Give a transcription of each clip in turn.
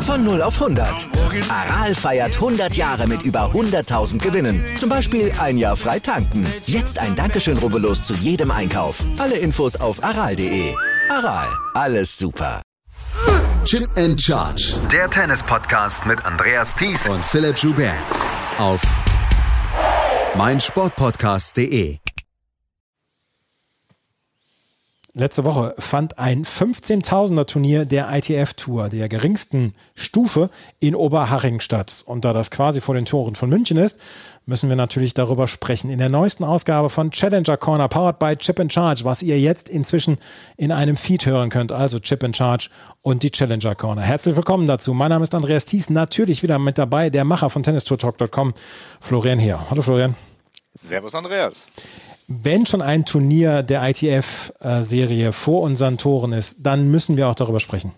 Von 0 auf 100. Aral feiert 100 Jahre mit über 100.000 Gewinnen. Zum Beispiel ein Jahr frei tanken. Jetzt ein Dankeschön, rubbellos zu jedem Einkauf. Alle Infos auf aral.de. Aral, alles super. Chip and Charge. Der Tennis-Podcast mit Andreas Thies und Philipp Joubert. Auf meinsportpodcast.de. Letzte Woche fand ein 15.000er Turnier der ITF Tour, der geringsten Stufe, in Oberhaching statt. Und da das quasi vor den Toren von München ist, müssen wir natürlich darüber sprechen. In der neuesten Ausgabe von Challenger Corner, powered by Chip and Charge, was ihr jetzt inzwischen in einem Feed hören könnt, also Chip and Charge und die Challenger Corner. Herzlich willkommen dazu. Mein Name ist Andreas Thies, natürlich wieder mit dabei, der Macher von TennistourTalk.com, Florian Heer. Hallo Florian. Servus Andreas wenn schon ein Turnier der ITF-Serie vor unseren Toren ist, dann müssen wir auch darüber sprechen.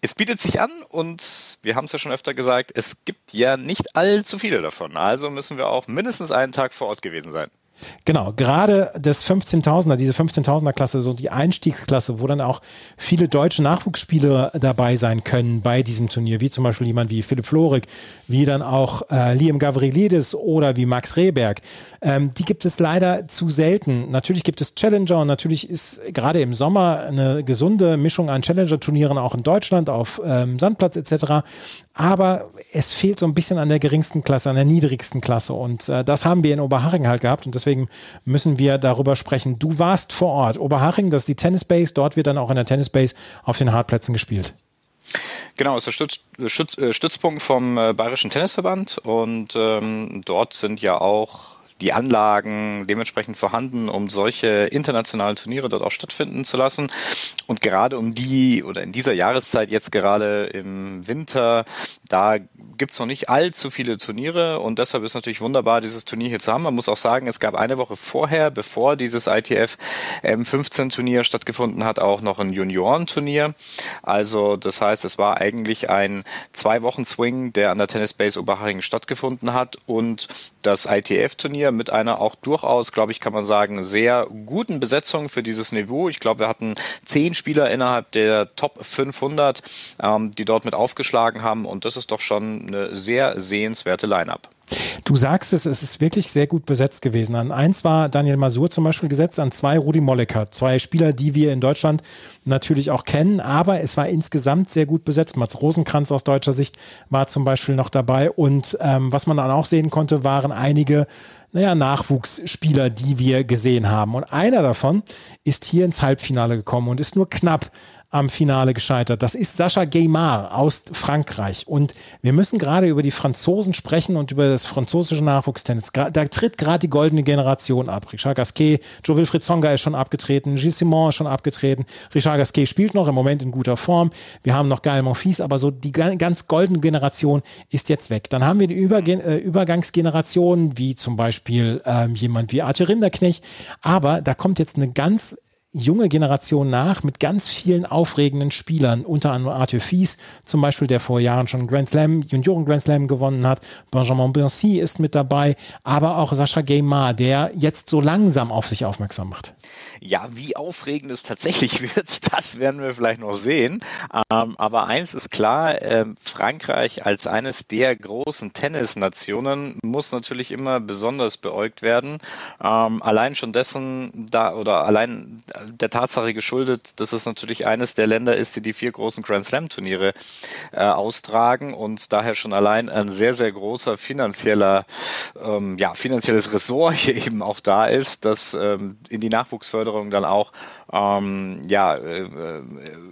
Es bietet sich an und wir haben es ja schon öfter gesagt, es gibt ja nicht allzu viele davon. Also müssen wir auch mindestens einen Tag vor Ort gewesen sein. Genau, gerade das 15.000er, diese 15.000er Klasse, so die Einstiegsklasse, wo dann auch viele deutsche Nachwuchsspieler dabei sein können bei diesem Turnier, wie zum Beispiel jemand wie Philipp Florig, wie dann auch äh, Liam Gavrilidis oder wie Max Rehberg. Ähm, die gibt es leider zu selten. Natürlich gibt es Challenger und natürlich ist gerade im Sommer eine gesunde Mischung an Challenger-Turnieren auch in Deutschland auf ähm, Sandplatz etc. Aber es fehlt so ein bisschen an der geringsten Klasse, an der niedrigsten Klasse und äh, das haben wir in Oberhaching halt gehabt und deswegen müssen wir darüber sprechen. Du warst vor Ort. Oberhaching, das ist die Tennis Base. Dort wird dann auch in der Tennis Base auf den Hartplätzen gespielt. Genau, ist der Stütz, Stütz, äh, Stützpunkt vom äh, Bayerischen Tennisverband und ähm, dort sind ja auch die Anlagen dementsprechend vorhanden, um solche internationalen Turniere dort auch stattfinden zu lassen. Und gerade um die oder in dieser Jahreszeit jetzt gerade im Winter, da gibt's noch nicht allzu viele Turniere und deshalb ist natürlich wunderbar, dieses Turnier hier zu haben. Man muss auch sagen, es gab eine Woche vorher, bevor dieses ITF M15 Turnier stattgefunden hat, auch noch ein Juniorenturnier. Also das heißt, es war eigentlich ein zwei Wochen Swing, der an der Tennis Base Oberhaching stattgefunden hat und das ITF Turnier Turnier mit einer auch durchaus, glaube ich, kann man sagen, sehr guten Besetzung für dieses Niveau. Ich glaube, wir hatten zehn Spieler innerhalb der Top 500, ähm, die dort mit aufgeschlagen haben und das ist doch schon eine sehr sehenswerte Line-up. Du sagst es, es ist wirklich sehr gut besetzt gewesen. An eins war Daniel Masur zum Beispiel gesetzt, an zwei Rudi Mollecker. Zwei Spieler, die wir in Deutschland natürlich auch kennen, aber es war insgesamt sehr gut besetzt. Mats Rosenkranz aus deutscher Sicht war zum Beispiel noch dabei und ähm, was man dann auch sehen konnte, waren einige naja, Nachwuchsspieler, die wir gesehen haben. Und einer davon ist hier ins Halbfinale gekommen und ist nur knapp am Finale gescheitert. Das ist Sascha Gaymard aus Frankreich. Und wir müssen gerade über die Franzosen sprechen und über das französische Nachwuchstennis. Da tritt gerade die goldene Generation ab. Richard Gasquet, Joe Wilfried Songa ist schon abgetreten, Gilles Simon ist schon abgetreten. Richard Gasquet spielt noch im Moment in guter Form. Wir haben noch Gael Monfils, aber so die ganz goldene Generation ist jetzt weg. Dann haben wir die Überge äh, Übergangsgeneration, wie zum Beispiel ähm, jemand wie Arthur Rinderknecht. Aber da kommt jetzt eine ganz junge Generation nach mit ganz vielen aufregenden Spielern, unter anderem Arthur Fies zum Beispiel, der vor Jahren schon Grand Slam, Junioren Grand Slam gewonnen hat. Benjamin Boncy ist mit dabei, aber auch Sascha Gaymar, der jetzt so langsam auf sich aufmerksam macht. Ja, wie aufregend es tatsächlich wird, das werden wir vielleicht noch sehen. Ähm, aber eins ist klar, äh, Frankreich als eines der großen Tennisnationen muss natürlich immer besonders beäugt werden. Ähm, allein schon dessen da oder allein der Tatsache geschuldet, dass es natürlich eines der Länder ist, die die vier großen Grand Slam Turniere äh, austragen und daher schon allein ein sehr, sehr großer finanzieller, ähm, ja, finanzielles Ressort hier eben auch da ist, das ähm, in die Nachwuchsförderung dann auch ähm, ja, äh,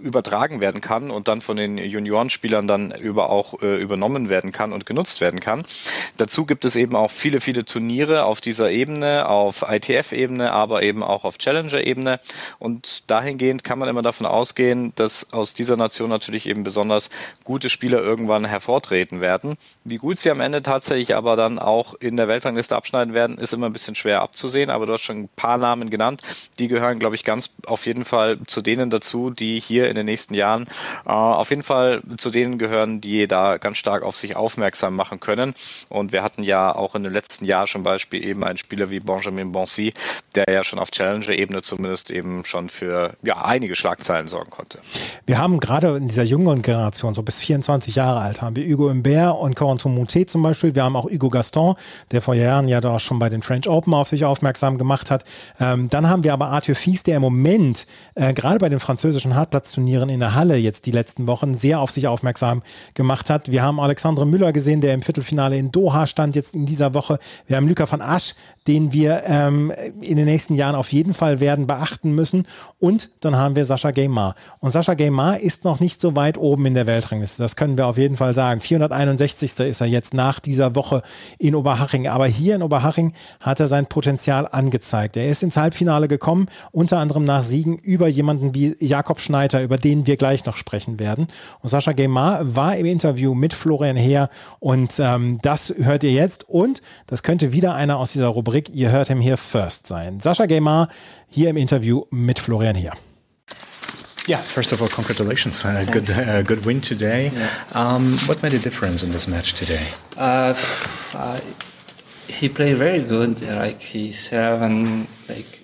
übertragen werden kann und dann von den Juniorenspielern dann über auch äh, übernommen werden kann und genutzt werden kann. Dazu gibt es eben auch viele, viele Turniere auf dieser Ebene, auf ITF-Ebene, aber eben auch auf Challenger-Ebene. Und dahingehend kann man immer davon ausgehen, dass aus dieser Nation natürlich eben besonders gute Spieler irgendwann hervortreten werden. Wie gut sie am Ende tatsächlich aber dann auch in der Weltrangliste abschneiden werden, ist immer ein bisschen schwer abzusehen. Aber du hast schon ein paar Namen genannt. Die gehören, glaube ich, ganz auf jeden Fall zu denen dazu, die hier in den nächsten Jahren äh, auf jeden Fall zu denen gehören, die da ganz stark auf sich aufmerksam machen können. Und wir hatten ja auch in den letzten Jahren zum Beispiel eben einen Spieler wie Benjamin Bonsi, der ja schon auf Challenger-Ebene zumindest eben schon für ja, einige Schlagzeilen sorgen konnte. Wir haben gerade in dieser jüngeren Generation, so bis 24 Jahre alt, haben wir Hugo Imbert und Corentin Moutet zum Beispiel. Wir haben auch Hugo Gaston, der vor Jahren ja da schon bei den French Open auf sich aufmerksam gemacht hat. Ähm, dann haben wir aber Arthur Fies, der im Moment äh, gerade bei den französischen Hartplatzturnieren in der Halle jetzt die letzten Wochen sehr auf sich aufmerksam gemacht hat. Wir haben Alexandre Müller gesehen, der im Viertelfinale in Doha stand jetzt in dieser Woche. Wir haben Luca van Asch, den wir ähm, in den nächsten Jahren auf jeden Fall werden beachten müssen. Und dann haben wir Sascha Gaymar. Und Sascha Gaymar ist noch nicht so weit oben in der Weltrangliste. Das können wir auf jeden Fall sagen. 461. ist er jetzt nach dieser Woche in Oberhaching. Aber hier in Oberhaching hat er sein Potenzial angezeigt. Er ist ins Halbfinale gekommen, unter anderem nach Siegen über jemanden wie Jakob Schneider, über den wir gleich noch sprechen werden. Und Sascha Gaymar war im Interview mit Florian Heer und ähm, das hört ihr jetzt. Und das könnte wieder einer aus dieser Rubrik Ihr hört him here first sein. Sascha Gaymar hier im Interview mit Florian Heer. Yeah, first of all, congratulations. Uh, good, uh, good win today. Yeah. Um, what made a difference in this match today? Uh, uh, he played very good. Like he served and like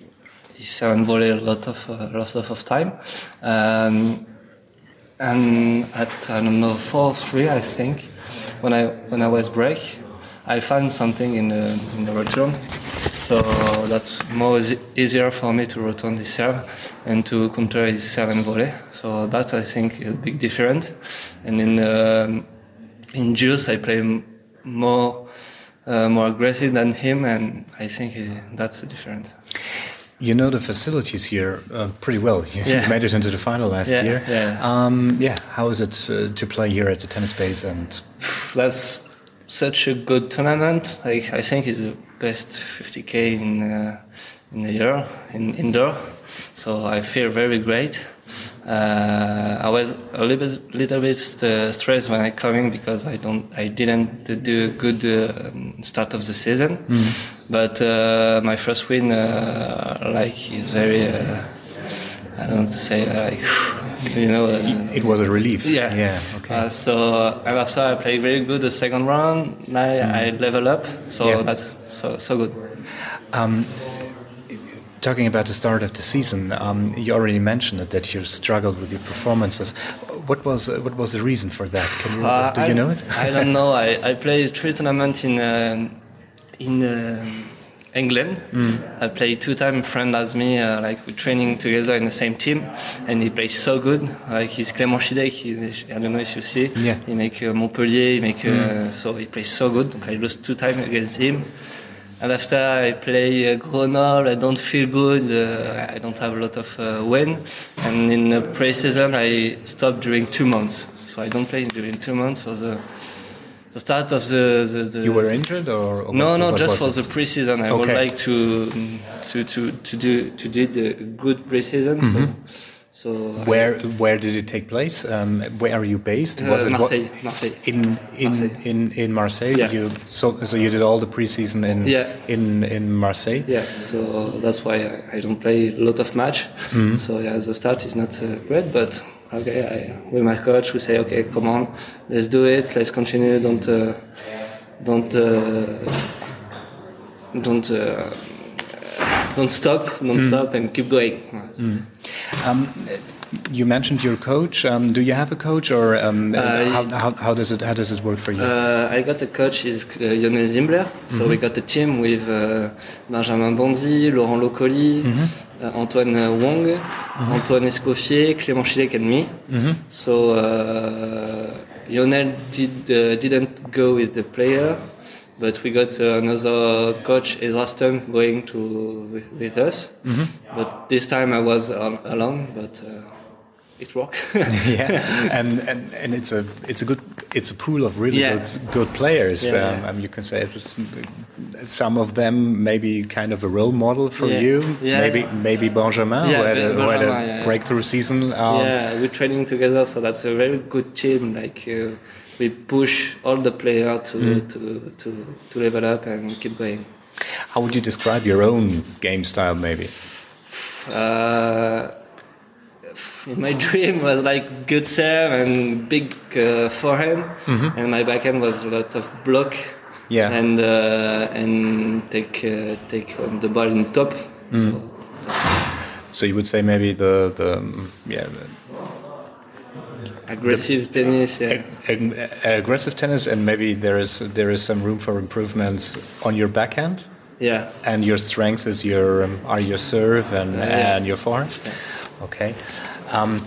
he served and volley a lot of uh, lots of time. Um, and at I don't know four three, I think when I when I was break, I found something in the in the return. So that's more easier for me to return the serve and to counter his serve and volley. So that's I think is a big difference. And in um, in Juice I play more uh, more aggressive than him, and I think he, that's the difference. You know the facilities here uh, pretty well. You Yeah. made it into the final last Yeah, year. yeah. Um, yeah. How is it uh, to play here at the tennis base? And That's such a good tournament. Like I think it's the best 50k in uh, in the year in indoor. So I feel very great. Uh, I was a little bit, little bit uh, stressed when I coming because I don't, I didn't do a good uh, start of the season. But uh, my first win, uh, like, is very, uh, I don't know to say, like, you know. Uh, it was a relief. yeah. Yeah. Okay. Uh, so and after I played very good the second round. Now I level up. So Yeah. that's so so good. Talking about the start of the season, um, you already mentioned it, that you struggled with your performances. What was uh, what was the reason for that? Can you, Uh, do I, you know it? I don't know. I, I played three tournaments in um in um England. Mm. I played two times. Friend as me, uh, like we're training together in the same team, and he plays so good. Like he's Clément Chidek. He, I don't know if you see. Yeah. Mm. He make uh, Montpellier. He make uh, so he plays so good. I lost two times against him. And after I play uh, Grenoble, I don't feel good. Uh, I don't have a lot of uh, win. And in the pre-season, I stopped during two months. So I don't play during two months. So the the start of the the, the You were injured, or, or no, what, no, what just for it? the pre-season. I would like to to to to do to do the good pre-season. So so Mm-hmm. Where where did it take place? Um, where are you based? Uh, it Marseille, Marseille. in in Marseille. in in Marseille? Yeah. You so so you did all the preseason in Yeah. in in Marseille? Yeah, so that's why I, I don't play a lot of match. Mm-hmm. So yeah, the start is not uh, great, but okay, I, with my coach we say okay, come on, let's do it, let's continue, don't uh, don't uh, don't uh, don't stop, don't Mm. stop, and keep going. Um, you mentioned your coach. Um, do you have a coach, or um, how, how, how does it how does it work for you? Uh, I got a coach is uh, Lionel Zimbler. So we got a team with uh, Benjamin Bonzi, Laurent Locoli, uh, Antoine Wong, Antoine Escoffier, Clément Chilek and me. So uh, Lionel did uh, didn't go with the player, but we got uh, another coach Ezra Stump going to with, us. But this time I was al- alone, but. Uh, it worked. yeah, and, and and it's a it's a good it's a pool of really Yeah. good good players. Yeah, um, yeah. um, you can say it's some of them maybe kind of a role model for Yeah. you. Yeah. Maybe maybe Benjamin, Yeah, who had a, who had a Benjamin, yeah, yeah. breakthrough season. Um, yeah, we're training together, so that's a very good team. Like uh, we push all the players to, Mm. to to to level up and keep going. How would you describe your own game style, maybe? Uh, my dream was like good serve and big uh, forehand, and my backhand was a lot of block. Yeah. And uh, and take uh, take the ball in top. Mm. So So you would say maybe the the um, yeah aggressive tennis. Yeah. ag- ag- aggressive tennis, and maybe there is there is some room for improvements on your backhand. Yeah. And your strength is your um, are your serve and yeah. and your forehand. Okay. Um,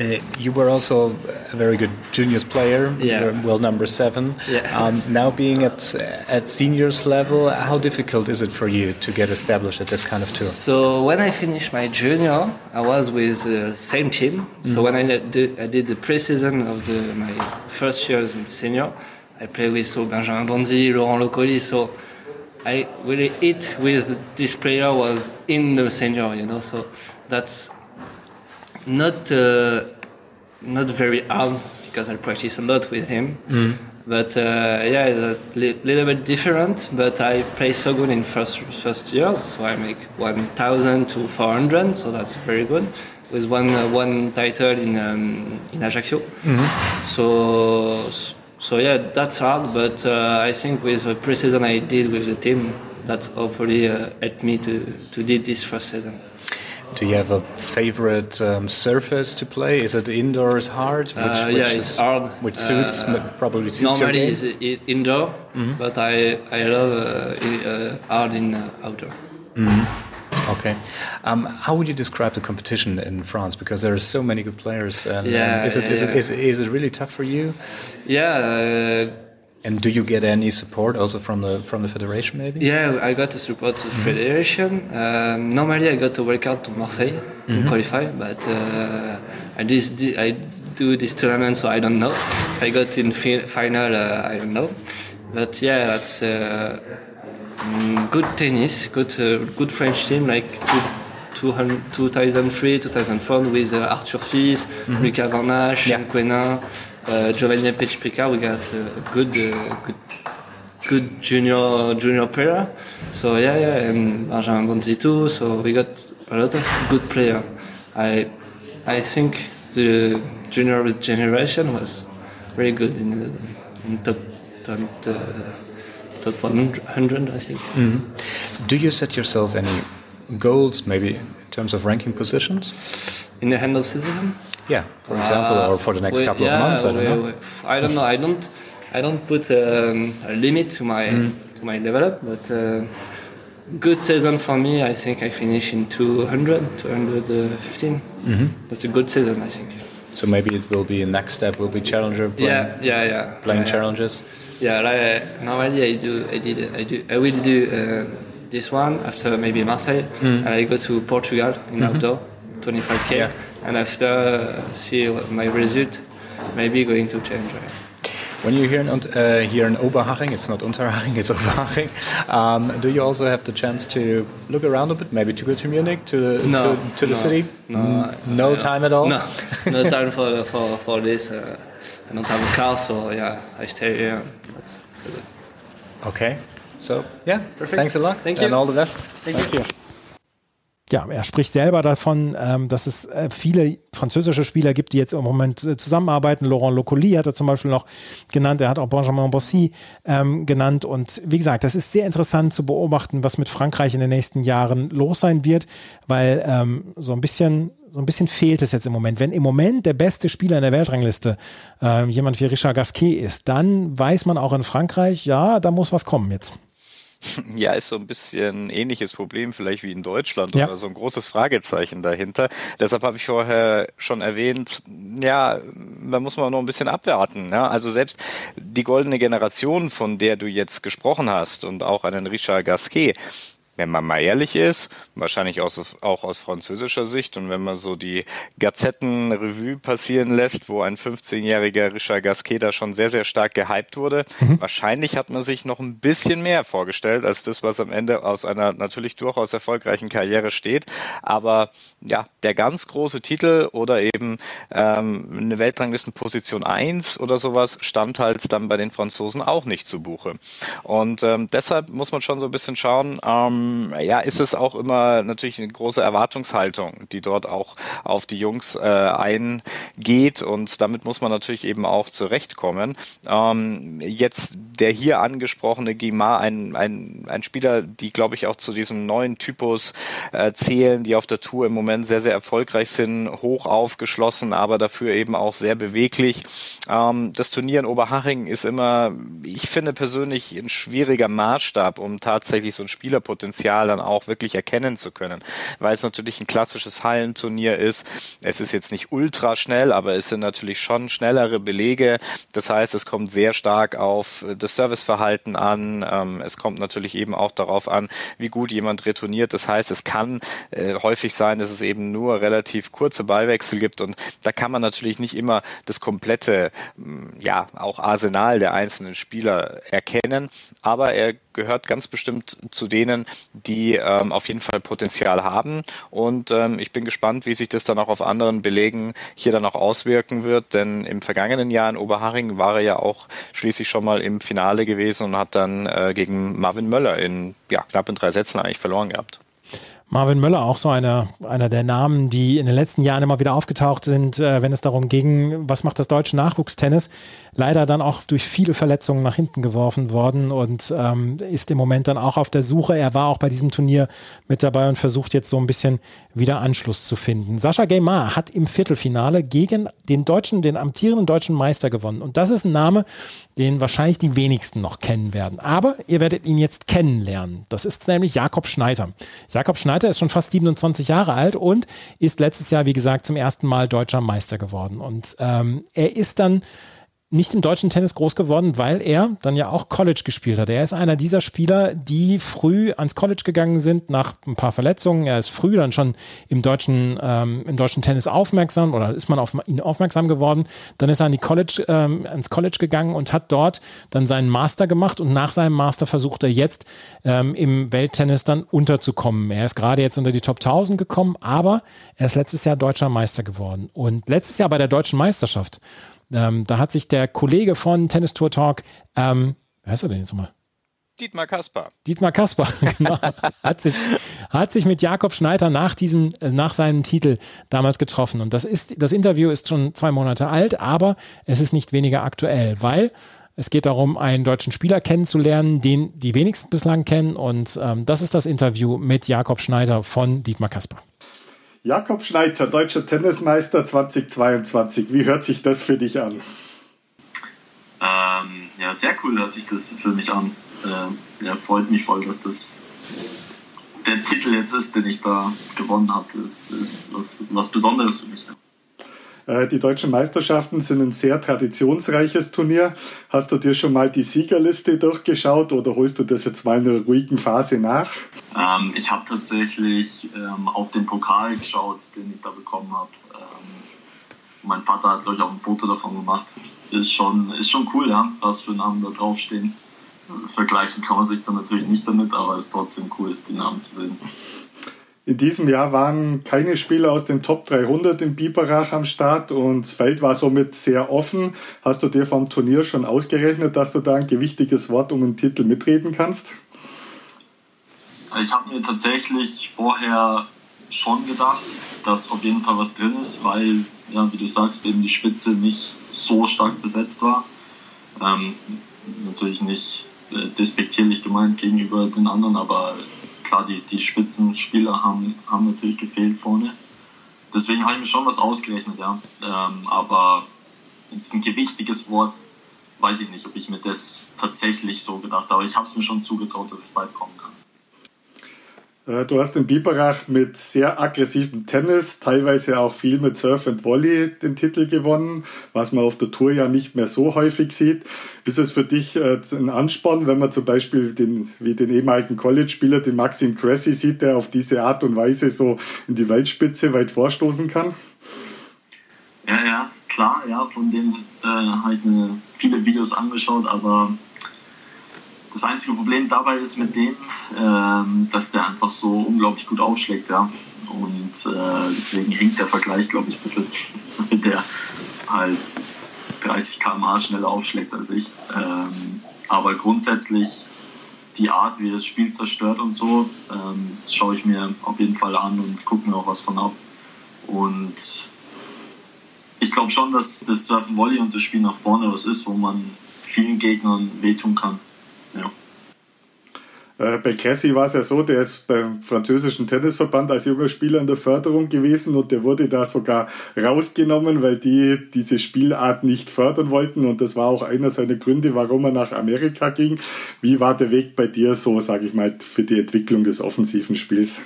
uh, you were also a very good juniors player. Yeah. well, number seven. Yeah. Um, now being at at seniors level, how difficult is it for you to get established at this kind of tour? So when I finished my junior, I was with the same team. So when I did, I did the pre-season of the, my first years in senior, I played with so Benjamin Bonzi, Laurent Locoli. So I really hit with this player was in the senior, you know. So that's not uh, not very hard because I practice a lot with him. But uh, yeah, it's a li- little bit different. But I play so good in first first years, so I make 1,000 to 400, so that's very good. With one uh, one title in um, in Ajaccio. So so yeah, that's hard. But uh, I think with the pre-season I did with the team, that's hopefully uh, helped me to to did this first season. Do you have a favorite um, surface to play? Is it indoors hard? Which, Uh, which yeah, is- hard. Which suits Uh, probably suits your Normally game. it's i- indoor, but I I love uh, uh, hard in uh, outdoor. Okay. Um, how would you describe the competition in France? Because there are so many good players. And, um, Yeah, is it is yeah, it is, is it really tough for you? Yeah, uh, And do you get any support also from the from the federation maybe? yeah. I got to support from the federation. Um, normally I got to work out to Marseille and qualify, but uh, I this I do this tournament, so I don't know. I got in fi- final, uh, I don't know. But yeah, that's. Uh, Mm, good tennis, good uh, good French team like two, 2003, 2004 with uh, Arthur Fils, Lucas Van Asch, Yeah. Quenin, uh, Giovanni. We got uh, a good, uh, good, good junior junior player. So yeah, yeah, and Benjamin Bonzi too. So we got a lot of good player. I I think the junior generation was very good in the in top top, uh, top 100, I think. Do you set yourself any goals, maybe in terms of ranking positions? In the end of season. Yeah, for example, Uh, or for the next we- couple yeah, of months. I don't we- know. we- I don't know. I don't. I don't put um, a limit to my Mm. to my level up, but uh, good season for me. I think I finish in 200, 215. Mm-hmm. That's a good season, I think. So maybe it will be a next step. Will be challenger playing, Yeah, yeah, yeah. playing yeah. challenges. Yeah, like, uh, normally I do, I did, I do, I will do uh, this one after maybe Marseille, and I go to Portugal in outdoor, 25k, Yeah. And after uh, see what my result, maybe going to change. right? When you're here in, uh, here in Oberhaching, it's not Unterhaching, it's Oberhaching. Um, do you also have the chance to look around a bit, maybe to go to Munich, to, No, to, to the no, city? no, Mm, no I- time at all? No, no time for for for this. Uh, I don't have a car, so yeah, I stay here. That's, so. Okay. So, yeah, Perfect. thanks a lot. Thank you. And all the best. Thank you. Ja, er spricht selber davon, ähm, dass es äh, viele französische Spieler gibt, die jetzt im Moment äh, zusammenarbeiten. Laurent Locoli hat er zum Beispiel noch genannt. Er hat auch Benjamin Bossy ähm, genannt. Und wie gesagt, das ist sehr interessant zu beobachten, was mit Frankreich in den nächsten Jahren los sein wird, weil ähm, so ein bisschen so ein bisschen fehlt es jetzt im Moment. Wenn im Moment der beste Spieler in der Weltrangliste jemand wie Richard Gasquet ist, dann weiß man auch in Frankreich, ja, da muss was kommen jetzt. Ja, ist so ein bisschen ein ähnliches Problem vielleicht wie in Deutschland Ja. oder so ein großes Fragezeichen dahinter. Deshalb habe ich vorher schon erwähnt, ja, da muss man noch ein bisschen abwarten. Ja? Also selbst die goldene Generation, von der du jetzt gesprochen hast und auch einen Richard Gasquet, wenn man mal ehrlich ist, wahrscheinlich aus, auch aus französischer Sicht und wenn man so die Gazetten-Revue passieren lässt, wo ein 15-jähriger Richard Gasquet da schon sehr, sehr stark gehypt wurde, mhm. wahrscheinlich hat man sich noch ein bisschen mehr vorgestellt als das, was am Ende aus einer natürlich durchaus erfolgreichen Karriere steht. Aber ja, der ganz große Titel oder eben ähm, eine Weltranglistenposition 1 oder sowas stand halt dann bei den Franzosen auch nicht zu Buche. Und ähm, deshalb muss man schon so ein bisschen schauen, ähm, ja, ist es auch immer natürlich eine große Erwartungshaltung, die dort auch auf die Jungs äh, eingeht und damit muss man natürlich eben auch zurechtkommen. Ähm, jetzt der hier angesprochene Guimard, ein, ein, ein Spieler, die glaube ich auch zu diesem neuen Typus äh, zählen, die auf der Tour im Moment sehr, sehr erfolgreich sind, hoch aufgeschlossen, aber dafür eben auch sehr beweglich. Ähm, das Turnier in Oberhaching ist immer, ich finde persönlich, ein schwieriger Maßstab, um tatsächlich so ein Spielerpotenzial dann auch wirklich erkennen zu können, weil es natürlich ein klassisches Hallenturnier ist. Es ist jetzt nicht ultra schnell, aber es sind natürlich schon schnellere Belege. Das heißt, es kommt sehr stark auf das Serviceverhalten an. Ähm, es kommt natürlich eben auch darauf an, wie gut jemand retourniert. Das heißt, es kann äh, häufig sein, dass es eben nur relativ kurze Ballwechsel gibt und da kann man natürlich nicht immer das komplette, ja, auch Arsenal der einzelnen Spieler erkennen, aber er gehört ganz bestimmt zu denen, die ähm, auf jeden Fall Potenzial haben. Und ähm, ich bin gespannt, wie sich das dann auch auf anderen Belegen hier dann auch auswirken wird. Denn im vergangenen Jahr in Oberharing war er ja auch schließlich schon mal im Finale gewesen und hat dann äh, gegen Marvin Möller in ja, knapp in drei Sätzen eigentlich verloren gehabt. Marvin Möller, auch so einer, einer der Namen, die in den letzten Jahren immer wieder aufgetaucht sind, äh, wenn es darum ging, was macht das deutsche Nachwuchstennis. Leider dann auch durch viele Verletzungen nach hinten geworfen worden und ähm, ist im Moment dann auch auf der Suche. Er war auch bei diesem Turnier mit dabei und versucht jetzt so ein bisschen wieder Anschluss zu finden. Sascha Gaymar hat im Viertelfinale gegen den deutschen, den amtierenden deutschen Meister gewonnen. Und das ist ein Name, den wahrscheinlich die wenigsten noch kennen werden. Aber ihr werdet ihn jetzt kennenlernen. Das ist nämlich Jakob Schneider. Jakob Schneider ist schon fast 27 Jahre alt und ist letztes Jahr, wie gesagt, zum ersten Mal deutscher Meister geworden. Und ähm, er ist dann nicht im deutschen Tennis groß geworden, weil er dann ja auch College gespielt hat. Er ist einer dieser Spieler, die früh ans College gegangen sind nach ein paar Verletzungen. Er ist früh dann schon im deutschen, ähm, im deutschen Tennis aufmerksam oder ist man auf ihn aufmerksam geworden. Dann ist er an die College, ähm, ans College gegangen und hat dort dann seinen Master gemacht und nach seinem Master versucht er jetzt ähm, im Welttennis dann unterzukommen. Er ist gerade jetzt unter die Top 1000 gekommen, aber er ist letztes Jahr deutscher Meister geworden. Und letztes Jahr bei der deutschen Meisterschaft ähm, da hat sich der Kollege von Tennis Tour Talk, ähm, wer heißt er denn jetzt nochmal? Dietmar Kasper. Dietmar Kasper, genau. hat, sich, hat sich mit Jakob Schneider nach diesem, äh, nach seinem Titel damals getroffen. Und das ist, das Interview ist schon zwei Monate alt, aber es ist nicht weniger aktuell, weil es geht darum, einen deutschen Spieler kennenzulernen, den die wenigsten bislang kennen. Und ähm, das ist das Interview mit Jakob Schneider von Dietmar Kasper. Jakob Schneider, deutscher Tennismeister 2022. Wie hört sich das für dich an? Ähm, ja, sehr cool hört sich das für mich an. Äh, ja, freut mich voll, dass das der Titel jetzt ist, den ich da gewonnen habe. Das ist was, was Besonderes für mich. Ja. Äh, die deutschen Meisterschaften sind ein sehr traditionsreiches Turnier. Hast du dir schon mal die Siegerliste durchgeschaut oder holst du das jetzt mal in einer ruhigen Phase nach? Ähm, ich habe tatsächlich ähm, auf den Pokal geschaut, den ich da bekommen habe. Ähm, mein Vater hat, glaube ich, auch ein Foto davon gemacht. Ist schon, ist schon cool, ja, was für Namen da draufstehen. Vergleichen kann man sich dann natürlich nicht damit, aber ist trotzdem cool, die Namen zu sehen. In diesem Jahr waren keine Spieler aus den Top 300 im Biberach am Start und das Feld war somit sehr offen. Hast du dir vom Turnier schon ausgerechnet, dass du da ein gewichtiges Wort um den Titel mitreden kannst? Ich habe mir tatsächlich vorher schon gedacht, dass auf jeden Fall was drin ist, weil, ja, wie du sagst, eben die Spitze nicht so stark besetzt war. Ähm, natürlich nicht äh, despektierlich gemeint gegenüber den anderen, aber klar, die, die Spitzenspieler haben, haben natürlich gefehlt vorne. Deswegen habe ich mir schon was ausgerechnet, ja. Ähm, aber jetzt ein gewichtiges Wort, weiß ich nicht, ob ich mir das tatsächlich so gedacht habe. Aber ich habe es mir schon zugetraut, dass ich bald. Äh, du hast in Biberach mit sehr aggressivem Tennis, teilweise auch viel mit Surf and Volley den Titel gewonnen, was man auf der Tour ja nicht mehr so häufig sieht. Ist es für dich äh, ein Ansporn, wenn man zum Beispiel den, wie den ehemaligen College-Spieler, den Maxim Cressy sieht, der auf diese Art und Weise so in die Weltspitze weit vorstoßen kann? Ja, ja, klar, ja, von dem äh, ich mir viele Videos angeschaut, aber das einzige Problem dabei ist mit dem, ähm, dass der einfach so unglaublich gut aufschlägt, ja. Und äh, deswegen hinkt der Vergleich, glaube ich, ein bisschen mit der halt 30 km/h schneller aufschlägt als ich. Ähm, aber grundsätzlich die Art, wie das Spiel zerstört und so, ähm, das schaue ich mir auf jeden Fall an und gucke mir auch was von ab. Und ich glaube schon, dass das Surfen Volley und das Spiel nach vorne was ist, wo man vielen Gegnern wehtun kann. Ja. Äh, bei Cassie war es ja so, der ist beim französischen Tennisverband als junger Spieler in der Förderung gewesen und der wurde da sogar rausgenommen, weil die diese Spielart nicht fördern wollten und das war auch einer seiner Gründe, warum er nach Amerika ging. Wie war der Weg bei dir so, sage ich mal, für die Entwicklung des offensiven Spiels?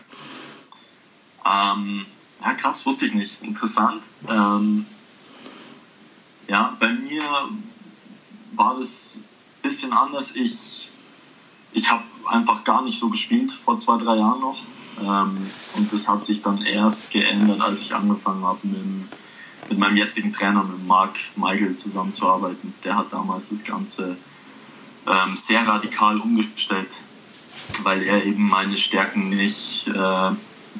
Ähm, ja, krass, wusste ich nicht. Interessant. Ähm, ja, bei mir war das bisschen anders. Ich, ich habe einfach gar nicht so gespielt vor zwei, drei Jahren noch. Ähm, und das hat sich dann erst geändert, als ich angefangen habe, mit, mit meinem jetzigen Trainer, mit Marc Meigel, zusammenzuarbeiten. Der hat damals das Ganze ähm, sehr radikal umgestellt, weil er eben meine Stärken nicht äh,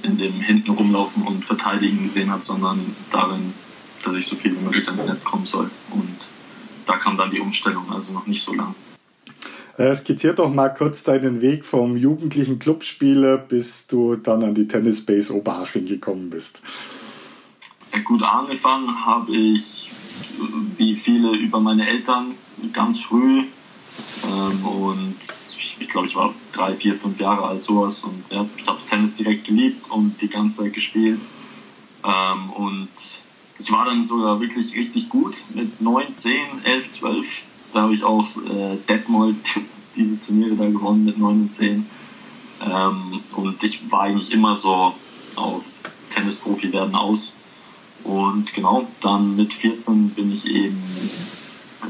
in dem hinten rumlaufen und verteidigen gesehen hat, sondern darin, dass ich so viel wie möglich ans Netz kommen soll. Da kam dann die Umstellung, also noch nicht so lang. Äh, skizzier doch mal kurz deinen Weg vom jugendlichen Clubspieler, bis du dann an die Tennisbase Oberhaching gekommen bist. Ja, gut angefangen habe ich, wie viele, über meine Eltern ganz früh. Ähm, und ich, ich glaube, ich war drei, vier, fünf Jahre alt, sowas. Und ja, ich habe Tennis direkt geliebt und die ganze Zeit gespielt. Ähm, und ich war dann sogar wirklich richtig gut mit 9, 10, 11, 12 da habe ich auch äh, Detmold diese Turniere da gewonnen mit 9 und 10. Ähm, und ich war eigentlich immer so auf Tennisprofi werden aus. Und genau, dann mit 14 bin ich eben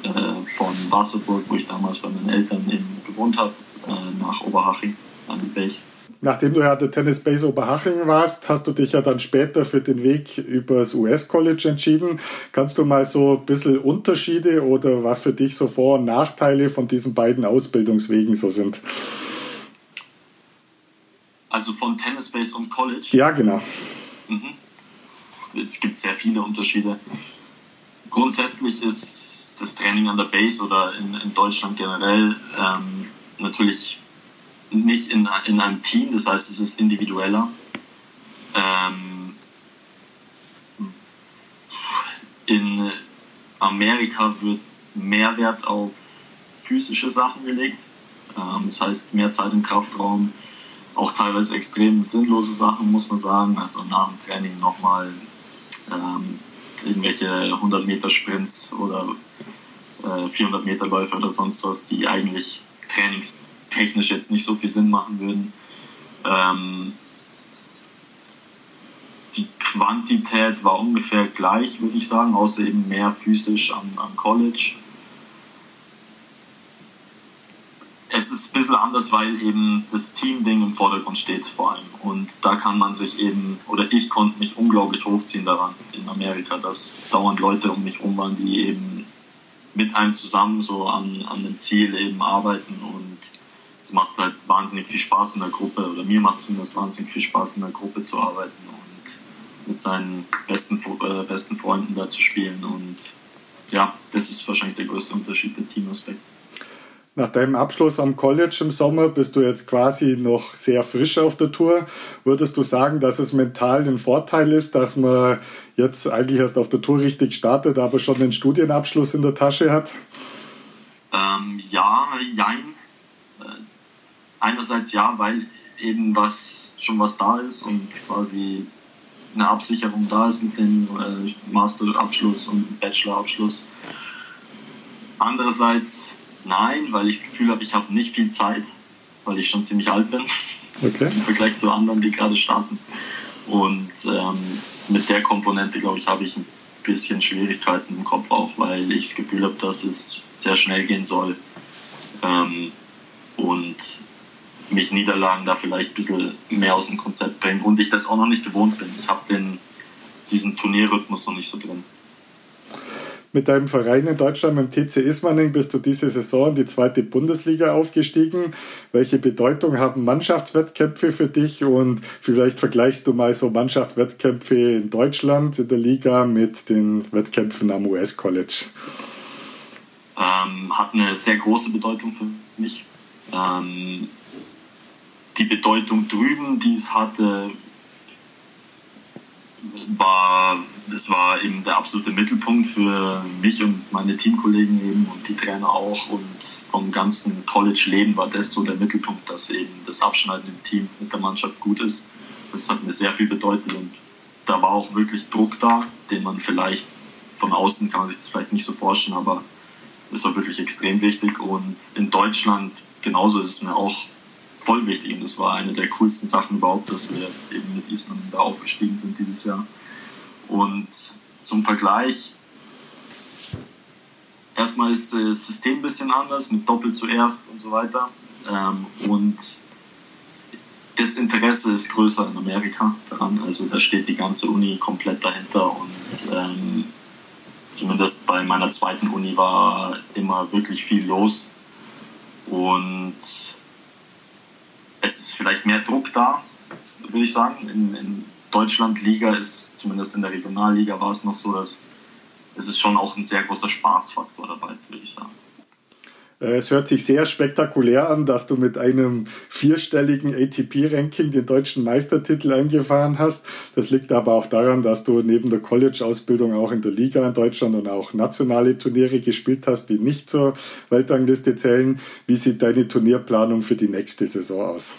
äh, von Wasserburg, wo ich damals bei meinen Eltern eben gewohnt habe, äh, nach Oberhaching an die Base. Nachdem du ja der Tennis Base Oberhaching warst, hast du dich ja dann später für den Weg übers US College entschieden. Kannst du mal so ein bisschen Unterschiede oder was für dich so Vor- und Nachteile von diesen beiden Ausbildungswegen so sind? Also von Tennis Base und College? Ja, genau. Mhm. Es gibt sehr viele Unterschiede. Grundsätzlich ist das Training an der Base oder in, in Deutschland generell ähm, natürlich nicht in, in einem Team, das heißt, es ist individueller. Ähm, in Amerika wird mehr Wert auf physische Sachen gelegt. Ähm, das heißt, mehr Zeit im Kraftraum, auch teilweise extrem sinnlose Sachen, muss man sagen. Also nach dem Training nochmal ähm, irgendwelche 100 Meter Sprints oder äh, 400 Meter Läufe oder sonst was, die eigentlich Trainings technisch jetzt nicht so viel Sinn machen würden. Ähm, die Quantität war ungefähr gleich, würde ich sagen, außer eben mehr physisch am, am College. Es ist ein bisschen anders, weil eben das Team-Ding im Vordergrund steht vor allem. Und da kann man sich eben, oder ich konnte mich unglaublich hochziehen daran in Amerika, dass dauernd Leute um mich rum waren, die eben mit einem zusammen so an, an dem Ziel eben arbeiten und es macht halt wahnsinnig viel Spaß in der Gruppe, oder mir macht es zumindest wahnsinnig viel Spaß in der Gruppe zu arbeiten und mit seinen besten, äh, besten Freunden da zu spielen. Und ja, das ist wahrscheinlich der größte Unterschied, der Teamaspekt. Nach deinem Abschluss am College im Sommer bist du jetzt quasi noch sehr frisch auf der Tour. Würdest du sagen, dass es mental ein Vorteil ist, dass man jetzt eigentlich erst auf der Tour richtig startet, aber schon den Studienabschluss in der Tasche hat? Ähm, ja, jein einerseits ja, weil eben was schon was da ist und quasi eine Absicherung da ist mit dem äh, Masterabschluss und Bachelorabschluss. Andererseits nein, weil ich das Gefühl habe, ich habe nicht viel Zeit, weil ich schon ziemlich alt bin. Okay. Im Vergleich zu anderen, die gerade starten. Und ähm, mit der Komponente, glaube ich, habe ich ein bisschen Schwierigkeiten im Kopf auch, weil ich das Gefühl habe, dass es sehr schnell gehen soll. Ähm, und mich Niederlagen da vielleicht ein bisschen mehr aus dem Konzept bringen und ich das auch noch nicht gewohnt bin. Ich habe diesen Turnierrhythmus noch nicht so drin. Mit deinem Verein in Deutschland, mit dem TC Ismaning, bist du diese Saison in die zweite Bundesliga aufgestiegen. Welche Bedeutung haben Mannschaftswettkämpfe für dich und vielleicht vergleichst du mal so Mannschaftswettkämpfe in Deutschland in der Liga mit den Wettkämpfen am US-College? Ähm, hat eine sehr große Bedeutung für mich. Ähm, die Bedeutung drüben, die es hatte, war, es war eben der absolute Mittelpunkt für mich und meine Teamkollegen eben und die Trainer auch und vom ganzen College-Leben war das so der Mittelpunkt, dass eben das Abschneiden im Team mit der Mannschaft gut ist. Das hat mir sehr viel bedeutet und da war auch wirklich Druck da, den man vielleicht von außen kann man sich das vielleicht nicht so vorstellen, aber es war wirklich extrem wichtig und in Deutschland genauso ist es mir auch voll wichtig und das war eine der coolsten Sachen überhaupt, dass wir eben mit Island da aufgestiegen sind dieses Jahr. Und zum Vergleich, erstmal ist das System ein bisschen anders, mit Doppel zuerst und so weiter. Ähm, und das Interesse ist größer in Amerika daran. Also da steht die ganze Uni komplett dahinter und ähm, zumindest bei meiner zweiten Uni war immer wirklich viel los. Und es ist vielleicht mehr Druck da, würde ich sagen. In, in Deutschland Liga ist, zumindest in der Regionalliga war es noch so, dass es ist schon auch ein sehr großer Spaßfaktor dabei, würde ich sagen. Äh, es hört sich sehr spektakulär an, dass du mit einem vierstelligen ATP-Ranking den deutschen Meistertitel eingefahren hast. Das liegt aber auch daran, dass du neben der College-Ausbildung auch in der Liga in Deutschland und auch nationale Turniere gespielt hast, die nicht zur Weltrangliste zählen. Wie sieht deine Turnierplanung für die nächste Saison aus?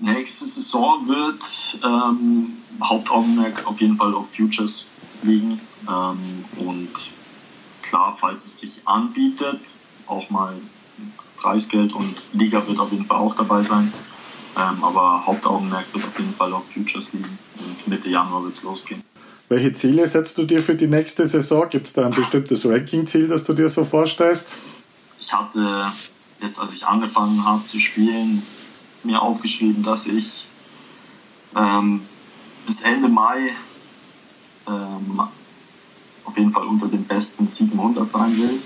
Nächste Saison wird ähm, Hauptaugenmerk auf jeden Fall auf Futures liegen ähm, und klar, falls es sich anbietet, auch mal Preisgeld und Liga wird auf jeden Fall auch dabei sein. Ähm, aber Hauptaugenmerk wird auf jeden Fall auf Futures liegen und Mitte Januar wird es losgehen. Welche Ziele setzt du dir für die nächste Saison? Gibt es da ein bestimmtes Ranking-Ziel, das du dir so vorstellst? Ich hatte jetzt, als ich angefangen habe zu spielen, mir aufgeschrieben, dass ich ähm, bis Ende Mai ähm, auf jeden Fall unter den besten 700 sein will.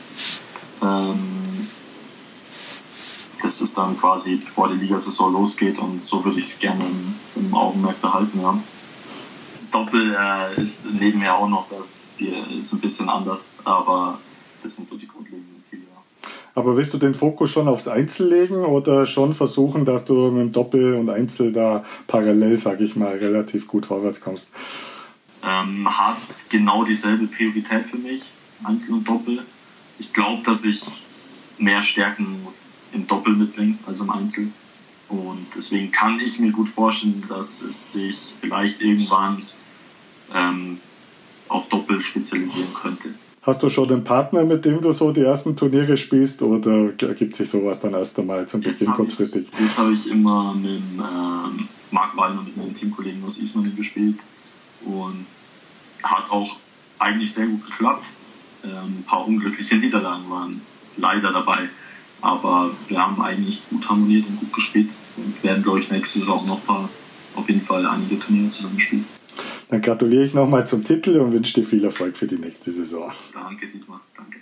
Ähm, das ist dann quasi bevor die Ligasaison losgeht und so würde ich es gerne im, im, Augenmerk behalten. Ja. Doppel äh, ist nebenher auch noch, das ist ein bisschen anders, aber das sind so die grundlegenden Ziele. Ja. Aber willst du den Fokus schon aufs Einzel legen oder schon versuchen, dass du mit dem Doppel und Einzel da parallel, sag ich mal, relativ gut vorwärts kommst? Ähm, hat genau dieselbe Priorität für mich, Einzel und Doppel. Ich glaube, dass ich mehr Stärken im Doppel mitbringe als im Einzel. Und deswegen kann ich mir gut vorstellen, dass es sich vielleicht irgendwann ähm, auf Doppel spezialisieren könnte. Hast du schon einen Partner, mit dem du so die ersten Turniere spielst oder ergibt sich sowas dann erst einmal zum Beginn kurzfristig? Jetzt habe ich immer mit ähm, Marc Wallner, mit meinem Teamkollegen aus Ismaning gespielt und hat auch eigentlich sehr gut geklappt. Ähm, ein paar unglückliche Niederlagen waren leider dabei, aber wir haben eigentlich gut harmoniert und gut gespielt und werden, glaube ich, nächste Saison noch paar, auf jeden Fall einige Turniere zusammen spielen. Dann gratuliere ich nochmal zum Titel und wünsche dir viel Erfolg für die nächste Saison. Danke, Dietmar. Danke.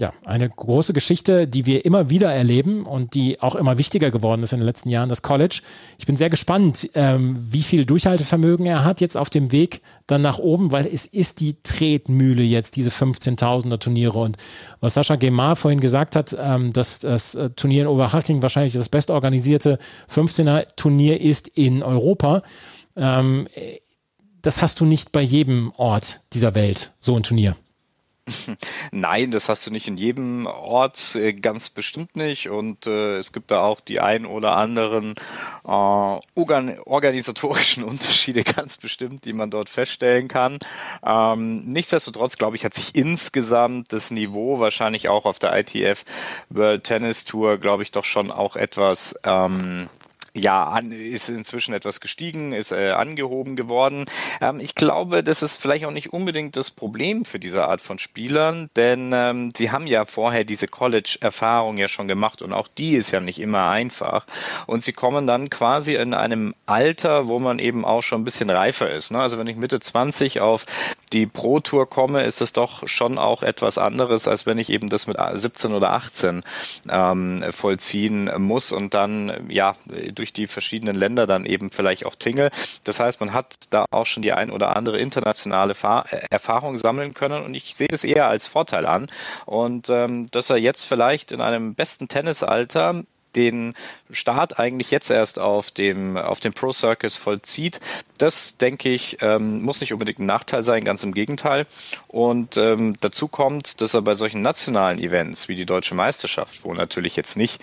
Ja, eine große Geschichte, die wir immer wieder erleben und die auch immer wichtiger geworden ist in den letzten Jahren, das College. Ich bin sehr gespannt, ähm, wie viel Durchhaltevermögen er hat jetzt auf dem Weg dann nach oben, weil es ist die Tretmühle jetzt, diese 15.000er Turniere. Und was Sascha Gemar vorhin gesagt hat, ähm, dass das äh, Turnier in Oberhaching wahrscheinlich das bestorganisierte 15er Turnier ist in Europa. Ähm, das hast du nicht bei jedem Ort dieser Welt, so ein Turnier. Nein, das hast du nicht in jedem Ort, äh, ganz bestimmt nicht. Und äh, es gibt da auch die ein oder anderen äh, organ organisatorischen Unterschiede, ganz bestimmt, die man dort feststellen kann. Ähm, nichtsdestotrotz, glaube ich, hat sich insgesamt das Niveau wahrscheinlich auch auf der ITF World Tennis Tour, glaube ich, doch schon auch etwas ähm, ja, an, ist inzwischen etwas gestiegen, ist äh, angehoben geworden. Ähm, ich glaube, das ist vielleicht auch nicht unbedingt das Problem für diese Art von Spielern, denn ähm, sie haben ja vorher diese College-Erfahrung ja schon gemacht und auch die ist ja nicht immer einfach. Und sie kommen dann quasi in einem Alter, wo man eben auch schon ein bisschen reifer ist. Ne? Also wenn ich Mitte 20 auf die Pro Tour komme, ist das doch schon auch etwas anderes, als wenn ich eben das mit 17 oder 18 ähm, vollziehen muss und dann ja durch die verschiedenen Länder dann eben vielleicht auch tingle. Das heißt, man hat da auch schon die ein oder andere internationale Fa Erfahrung sammeln können und ich sehe das eher als Vorteil an und ähm, dass er jetzt vielleicht in einem besten Tennisalter den Start eigentlich jetzt erst auf dem, auf dem Pro Circus vollzieht, das denke ich, ähm, muss nicht unbedingt ein Nachteil sein, ganz im Gegenteil. Und ähm, dazu kommt, dass er bei solchen nationalen Events wie die Deutsche Meisterschaft, wo natürlich jetzt nicht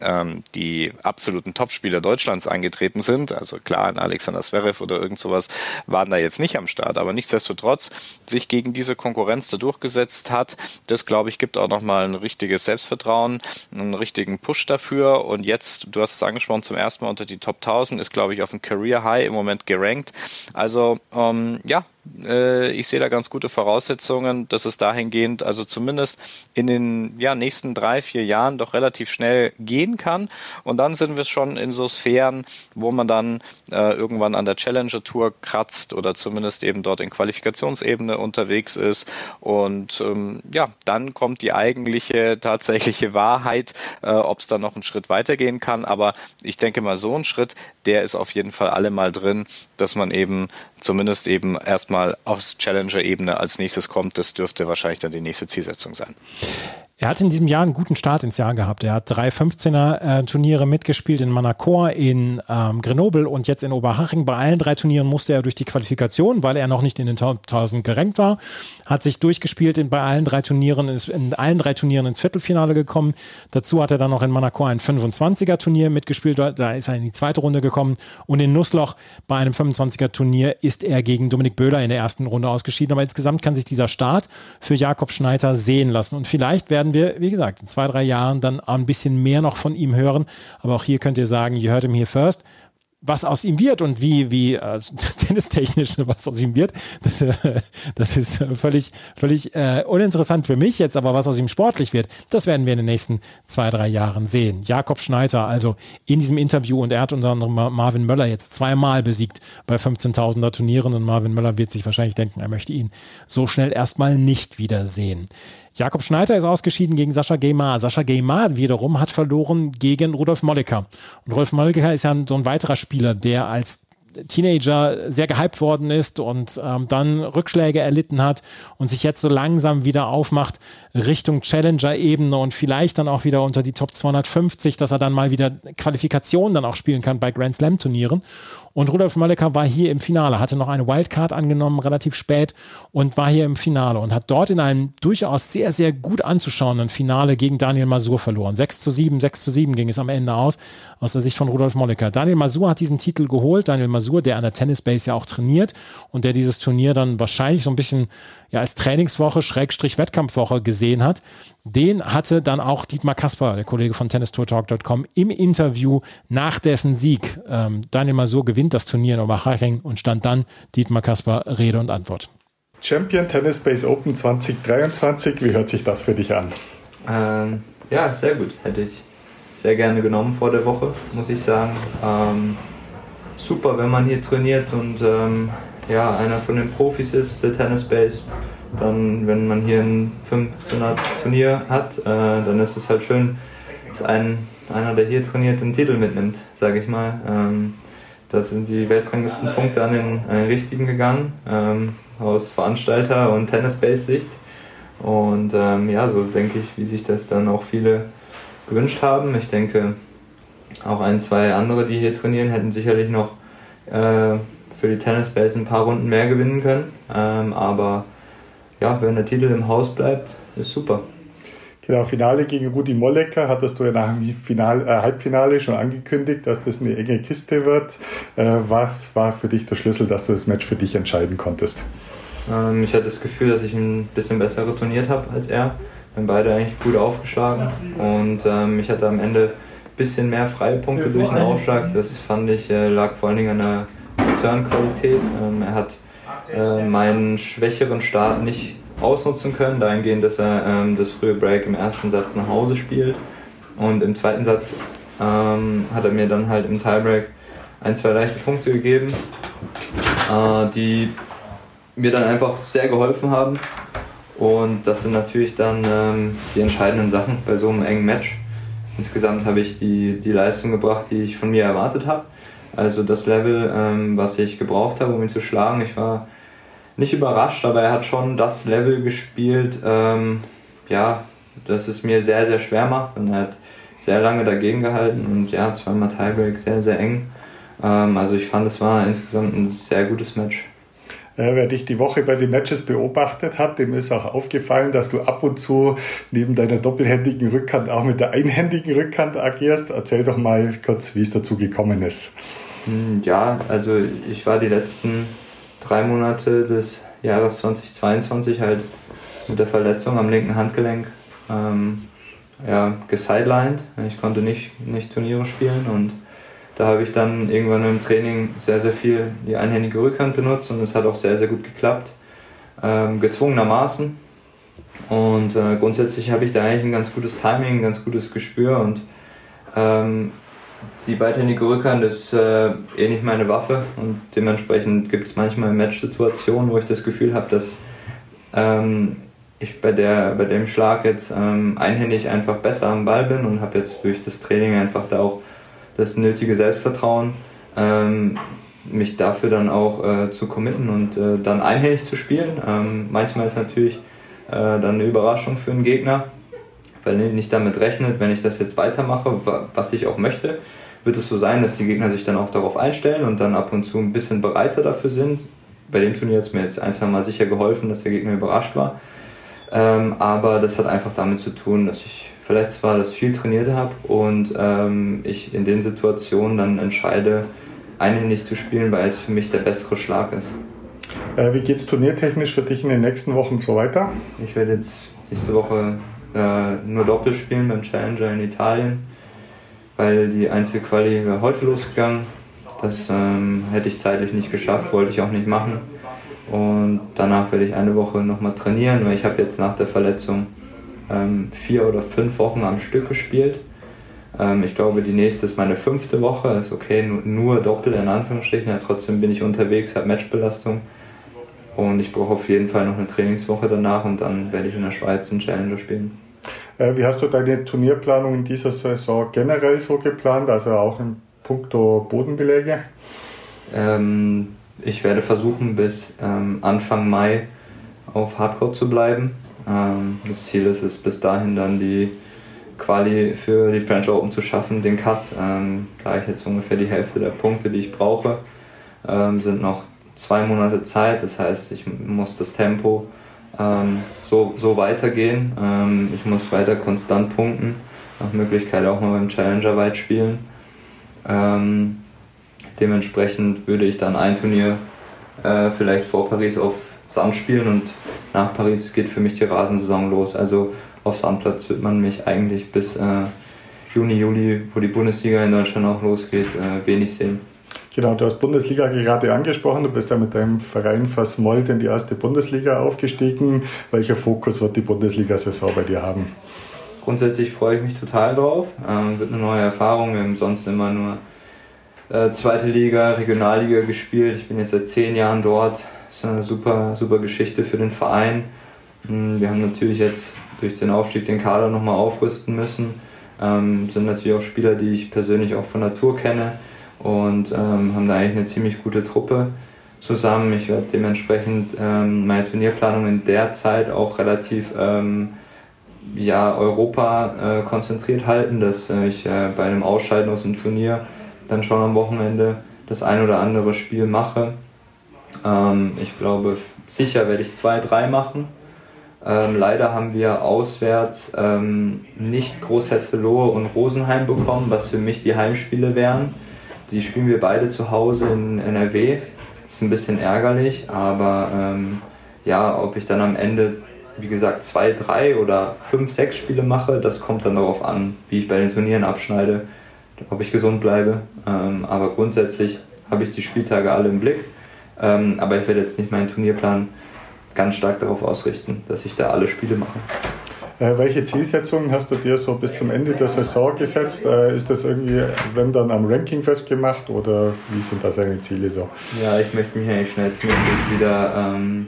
ähm, die absoluten Topspieler Deutschlands angetreten sind, also klar, ein Alexander Zverev oder irgend sowas waren da jetzt nicht am Start, aber nichtsdestotrotz sich gegen diese Konkurrenz da durchgesetzt hat, das glaube ich gibt auch nochmal ein richtiges Selbstvertrauen, einen richtigen Push dafür. Und jetzt, du hast es angesprochen, zum ersten Mal unter die Top 1000 ist glaube ich auf dem Career High im Moment gerankt. Also ähm, ja, äh, ich sehe da ganz gute Voraussetzungen, dass es dahingehend, also zumindest in den ja, nächsten drei, vier Jahren doch relativ schnell gehen kann. Und dann sind wir schon in so Sphären, wo man dann äh, irgendwann an der Challenger Tour kratzt oder zumindest eben dort in Qualifikationsebene unterwegs ist. Und ähm, ja, dann kommt die eigentliche tatsächliche Wahrheit, äh, ob es dann noch einen Schritt weitergehen kann. Aber ich denke mal, so ein Schritt, der ist auf jeden Fall alle mal drin, dass man eben zumindest eben erstmal aufs Challenger-Ebene als nächstes kommt. Das dürfte wahrscheinlich dann die nächste Zielsetzung sein. Er hat in diesem Jahr einen guten Start ins Jahr gehabt. Er hat drei 15er äh, Turniere mitgespielt in Manacor, in ähm, Grenoble und jetzt in Oberhaching. Bei allen drei Turnieren musste er durch die Qualifikation, weil er noch nicht in den 1000 gerankt war. Hat sich durchgespielt in, bei allen drei Turnieren, ist in allen drei Turnieren ins Viertelfinale gekommen. Dazu hat er dann noch in Manacor ein 25er Turnier mitgespielt. Da ist er in die zweite Runde gekommen. Und in Nussloch bei einem 25er Turnier ist er gegen Dominik Böhler in der ersten Runde ausgeschieden. Aber insgesamt kann sich dieser Start für Jakob Schneider sehen lassen. Und vielleicht werden werden wir, wie gesagt, in zwei, drei Jahren dann ein bisschen mehr noch von ihm hören. Aber auch hier könnt ihr sagen, you heard him here first was aus ihm wird und wie, wie äh, tennistechnisch was aus ihm wird, das, äh, das ist völlig, völlig äh, uninteressant für mich jetzt, aber was aus ihm sportlich wird, das werden wir in den nächsten zwei, drei Jahren sehen. Jakob Schneider, also in diesem Interview und er hat unter anderem Marvin Möller jetzt zweimal besiegt bei 15.000er Turnieren und Marvin Möller wird sich wahrscheinlich denken, er möchte ihn so schnell erstmal nicht wiedersehen. Jakob Schneider ist ausgeschieden gegen Sascha Geymar. Sascha Geymar wiederum hat verloren gegen Rudolf Molliker. Und Rudolf Molliker ist ja so ein weiterer Spieler, der als Teenager sehr gehypt worden ist und ähm, dann Rückschläge erlitten hat und sich jetzt so langsam wieder aufmacht Richtung Challenger-Ebene und vielleicht dann auch wieder unter die Top 250, dass er dann mal wieder Qualifikationen dann auch spielen kann bei Grand Slam-Turnieren. Und Rudolf Maleka war hier im Finale, hatte noch eine Wildcard angenommen, relativ spät und war hier im Finale und hat dort in einem durchaus sehr, sehr gut anzuschauenden Finale gegen Daniel Masur verloren. 6 zu 7, 6 zu 7 ging es am Ende aus, aus der Sicht von Rudolf Molleker. Daniel Masur hat diesen Titel geholt. Daniel Masur, der an der Tennisbase ja auch trainiert und der dieses Turnier dann wahrscheinlich so ein bisschen ja als Trainingswoche, Schrägstrich Wettkampfwoche gesehen hat, den hatte dann auch Dietmar Kasper, der Kollege von tennistourtalk.com, im Interview nach dessen Sieg. Ähm, Daniel Masur gewinnt das Turnier in Oberhaching und stand dann Dietmar Kasper Rede und Antwort. Champion Tennis Base Open 2023, wie hört sich das für dich an? Ähm, ja, sehr gut. Hätte ich sehr gerne genommen vor der Woche, muss ich sagen. Ähm, super, wenn man hier trainiert und ähm, ja, einer von den Profis ist, der Tennis Base. dann, wenn man hier ein 15er Turnier hat, äh, dann ist es halt schön, dass ein, einer, der hier trainiert, den Titel mitnimmt, sage ich mal. Ähm, da sind die weltranglisten Punkte an den, an den richtigen gegangen, ähm, aus Veranstalter- und Tennis-Base-Sicht. Und ähm, ja, so denke ich, wie sich das dann auch viele gewünscht haben. Ich denke, auch ein, zwei andere, die hier trainieren, hätten sicherlich noch äh, für die Tennis Base ein paar Runden mehr gewinnen können. Ähm, aber ja, wenn der Titel im Haus bleibt, ist super. Genau, Finale gegen Rudi Mollecker hattest du ja nach dem Final, äh, Halbfinale schon angekündigt, dass das eine enge Kiste wird. Äh, was war für dich der Schlüssel, dass du das Match für dich entscheiden konntest? Ähm, ich hatte das Gefühl, dass ich ein bisschen besser retourniert habe als er. Wir haben beide eigentlich gut aufgeschlagen und ähm, ich hatte am Ende ein bisschen mehr freie Punkte durch den Aufschlag. Das fand ich äh, lag vor allen Dingen an der Return-Qualität. Ähm, er hat äh, meinen schwächeren Start nicht ausnutzen können, dahingehend, dass er ähm, das frühe Break im ersten Satz nach Hause spielt. Und im zweiten Satz ähm, hat er mir dann halt im Tiebreak ein, zwei leichte Punkte gegeben, äh, die mir dann einfach sehr geholfen haben. Und das sind natürlich dann ähm, die entscheidenden Sachen bei so einem engen Match. Insgesamt habe ich die, die Leistung gebracht, die ich von mir erwartet habe. Also das Level, ähm, was ich gebraucht habe, um ihn zu schlagen. Ich war nicht überrascht, aber er hat schon das Level gespielt, ähm, ja, das es mir sehr, sehr schwer macht und er hat sehr lange dagegen gehalten und ja, zweimal Tiebreak, sehr, sehr eng. Ähm, also ich fand, es war insgesamt ein sehr gutes Match. Äh, wer dich die Woche bei den Matches beobachtet hat, dem ist auch aufgefallen, dass du ab und zu neben deiner doppelhändigen Rückhand auch mit der einhändigen Rückhand agierst. Erzähl doch mal kurz, wie es dazu gekommen ist. Hm, ja, also ich war die letzten drei Monate des Jahres 2022 halt mit der Verletzung am linken Handgelenk ähm, ja, gesidelined. Ich konnte nicht, nicht Turniere spielen und da habe ich dann irgendwann im Training sehr, sehr viel die einhändige Rückhand benutzt und es hat auch sehr, sehr gut geklappt. Ähm, gezwungenermaßen. Und äh, grundsätzlich habe ich da eigentlich ein ganz gutes Timing, ein ganz gutes Gespür und ähm, die beidhändige Rückhand ist äh, eh nicht meine Waffe und dementsprechend gibt es manchmal Match-Situationen, wo ich das Gefühl habe, dass ähm, ich bei, der, bei dem Schlag jetzt ähm, einhändig einfach besser am Ball bin und habe jetzt durch das Training einfach da auch das nötige Selbstvertrauen, ähm, mich dafür dann auch äh, zu committen und äh, dann einhändig zu spielen. Ähm, manchmal ist natürlich äh, dann eine Überraschung für einen Gegner, weil nicht damit rechnet, wenn ich das jetzt weitermache, was ich auch möchte, wird es so sein, dass die Gegner sich dann auch darauf einstellen und dann ab und zu ein bisschen bereiter dafür sind. Bei dem Turnier hat es mir jetzt ein, zwei Mal sicher geholfen, dass der Gegner überrascht war. Ähm, aber das hat einfach damit zu tun, dass ich verletzt war, dass ich viel trainiert habe und ähm, ich in den Situationen dann entscheide, einhändig zu spielen, weil es für mich der bessere Schlag ist. Äh, wie geht es turniertechnisch für dich in den nächsten Wochen so weiter? Ich werde jetzt nächste Woche äh, nur Doppel spielen beim Challenger in Italien, weil die Einzelquali wäre heute losgegangen. Das ähm, hätte ich zeitlich nicht geschafft, wollte ich auch nicht machen. Und danach werde ich eine Woche nochmal trainieren, weil ich habe jetzt nach der Verletzung ähm, vier oder fünf Wochen am Stück gespielt. Ähm, ich glaube, die nächste ist meine fünfte Woche. Ist okay, nur, nur Doppel in Anführungsstrichen. Ja, trotzdem bin ich unterwegs, habe Matchbelastung. Und ich brauche auf jeden Fall noch eine Trainingswoche danach und dann werde ich in der Schweiz einen Challenger spielen. Äh, wie hast du deine Turnierplanung in dieser Saison generell so geplant, also auch in puncto Bodenbeläge? Ähm, ich werde versuchen, bis ähm, Anfang Mai auf Hardcore zu bleiben. Ähm, das Ziel ist es, bis dahin dann die Quali für die French Open zu schaffen, den Cut. Ähm, da ich jetzt ungefähr die Hälfte der Punkte, die ich brauche, ähm, sind noch zwei Monate Zeit. Das heißt, ich muss das Tempo ähm, so, so weitergehen. Ähm, ich muss weiter konstant punkten, nach Möglichkeit auch mal beim Challenger weit spielen. Ähm, dementsprechend würde ich dann ein Turnier äh, vielleicht vor Paris auf Sand spielen und nach Paris geht für mich die Rasensaison los. Also auf Sandplatz wird man mich eigentlich bis äh, Juni, Juli, wo die Bundesliga in Deutschland auch losgeht, äh, wenig sehen. Genau, du hast Bundesliga gerade angesprochen. Du bist ja mit deinem Verein Versmold in die erste Bundesliga aufgestiegen. Welcher Fokus wird die Bundesliga-Saison bei dir haben? Grundsätzlich freue ich mich total drauf. Ähm, wird eine neue Erfahrung. Wir haben sonst immer nur äh, zweite Liga, Regionalliga gespielt. Ich bin jetzt seit zehn Jahren dort ist eine super, super Geschichte für den Verein. Hm, wir haben natürlich jetzt durch den Aufstieg den Kader nochmal aufrüsten müssen. Ähm, sind natürlich auch Spieler, die ich persönlich auch von Natur kenne und ähm, haben da eigentlich eine ziemlich gute Truppe zusammen. Ich werde dementsprechend ähm, meine Turnierplanung in der Zeit auch relativ ähm, ja, Europa äh, konzentriert halten, dass äh, ich äh, bei einem Ausscheiden aus dem Turnier dann schon am Wochenende das ein oder andere Spiel mache. Ähm, ich glaube, sicher werde ich zwei, drei machen. Ähm, leider haben wir auswärts ähm, nicht Großhesselohe und Rosenheim bekommen, was für mich die Heimspiele wären. Die spielen wir beide zu Hause in NRW. Ist ein bisschen ärgerlich, aber ähm, ja, ob ich dann am Ende, wie gesagt, zwei, drei oder fünf, sechs Spiele mache, das kommt dann darauf an, wie ich bei den Turnieren abschneide, ob ich gesund bleibe. Ähm, aber grundsätzlich habe ich die Spieltage alle im Blick. Ähm, aber ich werde jetzt nicht meinen Turnierplan ganz stark darauf ausrichten, dass ich da alle Spiele mache. Äh, welche Zielsetzungen hast du dir so bis zum Ende der Saison gesetzt? Äh, ist das irgendwie, wenn dann am Ranking festgemacht oder wie sind da deine Ziele so? Ja, ich möchte mich eigentlich schnellstmöglich wieder ähm,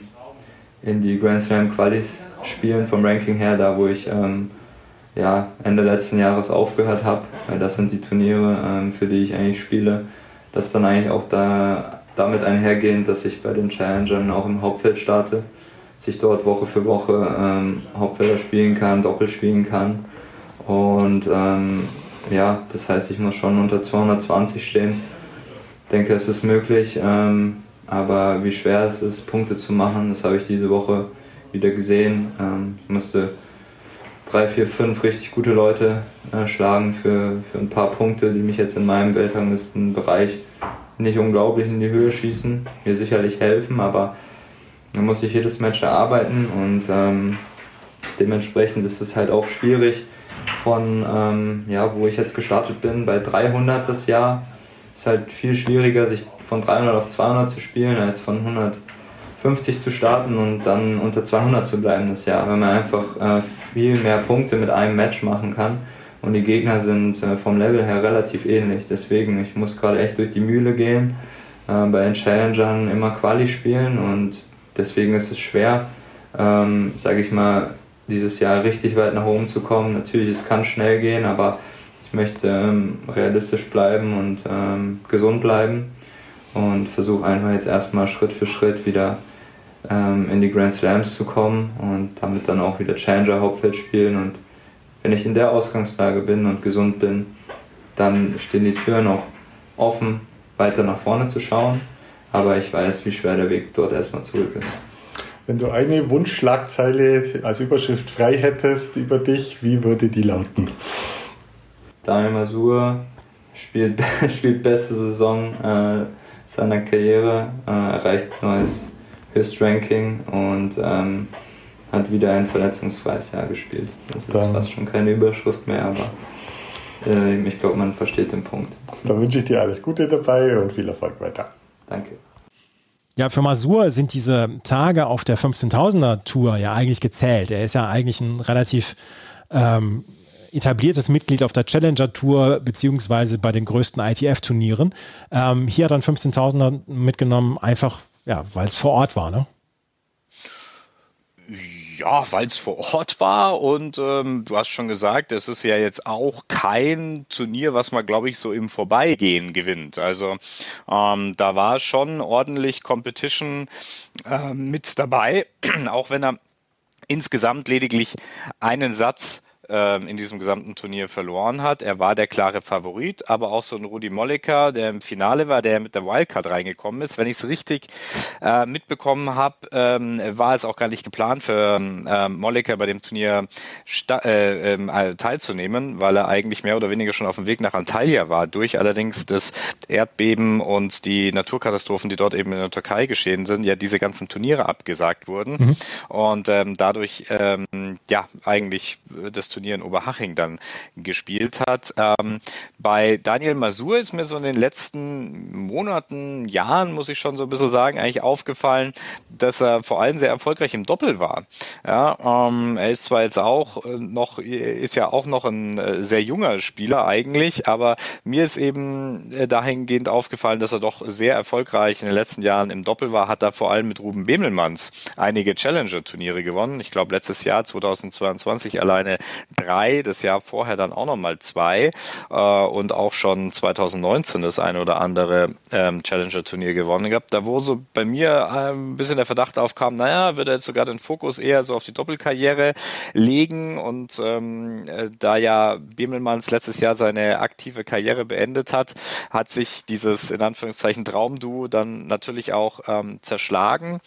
in die Grand Slam Qualis spielen vom Ranking her, da wo ich ähm, ja, Ende letzten Jahres aufgehört habe. Das sind die Turniere, ähm, für die ich eigentlich spiele. Das dann eigentlich auch da, damit einhergehend, dass ich bei den Challengern auch im Hauptfeld starte sich dort Woche für Woche ähm, Hauptfelder spielen kann, Doppel spielen kann. Und ähm, ja, das heißt, ich muss schon unter 220 stehen. Ich denke, es ist möglich, ähm, aber wie schwer es ist, Punkte zu machen, das habe ich diese Woche wieder gesehen. Ähm, ich musste drei, vier, fünf richtig gute Leute äh, schlagen für, für ein paar Punkte, die mich jetzt in meinem Weltranglistenbereich nicht unglaublich in die Höhe schießen, mir sicherlich helfen, aber da muss ich jedes Match erarbeiten und ähm, dementsprechend ist es halt auch schwierig von, ähm, ja, wo ich jetzt gestartet bin, bei 300 das Jahr, ist halt viel schwieriger, sich von 300 auf 200 zu spielen, als von 150 zu starten und dann unter 200 zu bleiben das Jahr, weil man einfach äh, viel mehr Punkte mit einem Match machen kann und die Gegner sind äh, vom Level her relativ ähnlich. Deswegen, ich muss gerade echt durch die Mühle gehen, äh, bei den Challengern immer Quali spielen und deswegen ist es schwer, ähm, sage ich mal, dieses Jahr richtig weit nach oben zu kommen. Natürlich, es kann schnell gehen, aber ich möchte ähm, realistisch bleiben und ähm, gesund bleiben und versuche einfach jetzt erstmal Schritt für Schritt wieder ähm, in die Grand Slams zu kommen und damit dann auch wieder Challenger Hauptfeld spielen. Und wenn ich in der Ausgangslage bin und gesund bin, dann stehen die Türen auch offen, weiter nach vorne zu schauen. Aber ich weiß, wie schwer der Weg dort erstmal zurück ist. Wenn du eine Wunschschlagzeile als Überschrift frei hättest über dich, wie würde die lauten? Daniel Masur spielt, spielt beste Saison äh, seiner Karriere, äh, erreicht neues Höchstranking und ähm, hat wieder ein verletzungsfreies Jahr gespielt. Das ist Dann. fast schon keine Überschrift mehr, aber äh, ich glaube, man versteht den Punkt. Dann wünsche ich dir alles Gute dabei und viel Erfolg weiter. Danke. Ja, für Masur sind diese Tage auf der 15.000er Tour ja eigentlich gezählt. Er ist ja eigentlich ein relativ ähm, etabliertes Mitglied auf der Challenger Tour beziehungsweise bei den größten ITF-Turnieren. Ähm, hier hat er einen 15.000er mitgenommen, einfach ja, weil es vor Ort war, ne? Ja, weil es vor Ort war und ähm, du hast schon gesagt, es ist ja jetzt auch kein Turnier, was man, glaube ich, so im Vorbeigehen gewinnt. Also ähm, da war schon ordentlich Competition äh, mit dabei, auch wenn er insgesamt lediglich einen Satz in diesem gesamten Turnier verloren hat. Er war der klare Favorit, aber auch so ein Rudi Molliker, der im Finale war, der mit der Wildcard reingekommen ist. Wenn ich es richtig äh, mitbekommen habe, ähm, war es auch gar nicht geplant für ähm, Molliker bei dem Turnier äh, ähm, äh, teilzunehmen, weil er eigentlich mehr oder weniger schon auf dem Weg nach Antalya war. Durch allerdings das Erdbeben und die Naturkatastrophen, die dort eben in der Türkei geschehen sind, ja diese ganzen Turniere abgesagt wurden mhm. und ähm, dadurch ähm, ja eigentlich das Turnier Turnier in Oberhaching dann gespielt hat. Ähm, bei Daniel Masur ist mir so in den letzten Monaten, Jahren, muss ich schon so ein bisschen sagen, eigentlich aufgefallen, dass er vor allem sehr erfolgreich im Doppel war. Ja, ähm, er ist zwar jetzt auch äh, noch, ist ja auch noch ein äh, sehr junger Spieler eigentlich, aber mir ist eben äh, dahingehend aufgefallen, dass er doch sehr erfolgreich in den letzten Jahren im Doppel war, hat da vor allem mit Ruben Bemelmanns einige Challenger-Turniere gewonnen. Ich glaube, letztes Jahr, 2022, alleine drei, das Jahr vorher dann auch nochmal zwei äh, und auch schon 2019 das eine oder andere ähm, Challenger-Turnier gewonnen gehabt. Da wo so bei mir äh, ein bisschen der Verdacht aufkam, naja, wird er jetzt sogar den Fokus eher so auf die Doppelkarriere legen und ähm, äh, da ja Bemelmanns letztes Jahr seine aktive Karriere beendet hat, hat sich dieses in Anführungszeichen Traumduo dann natürlich auch ähm, zerschlagen.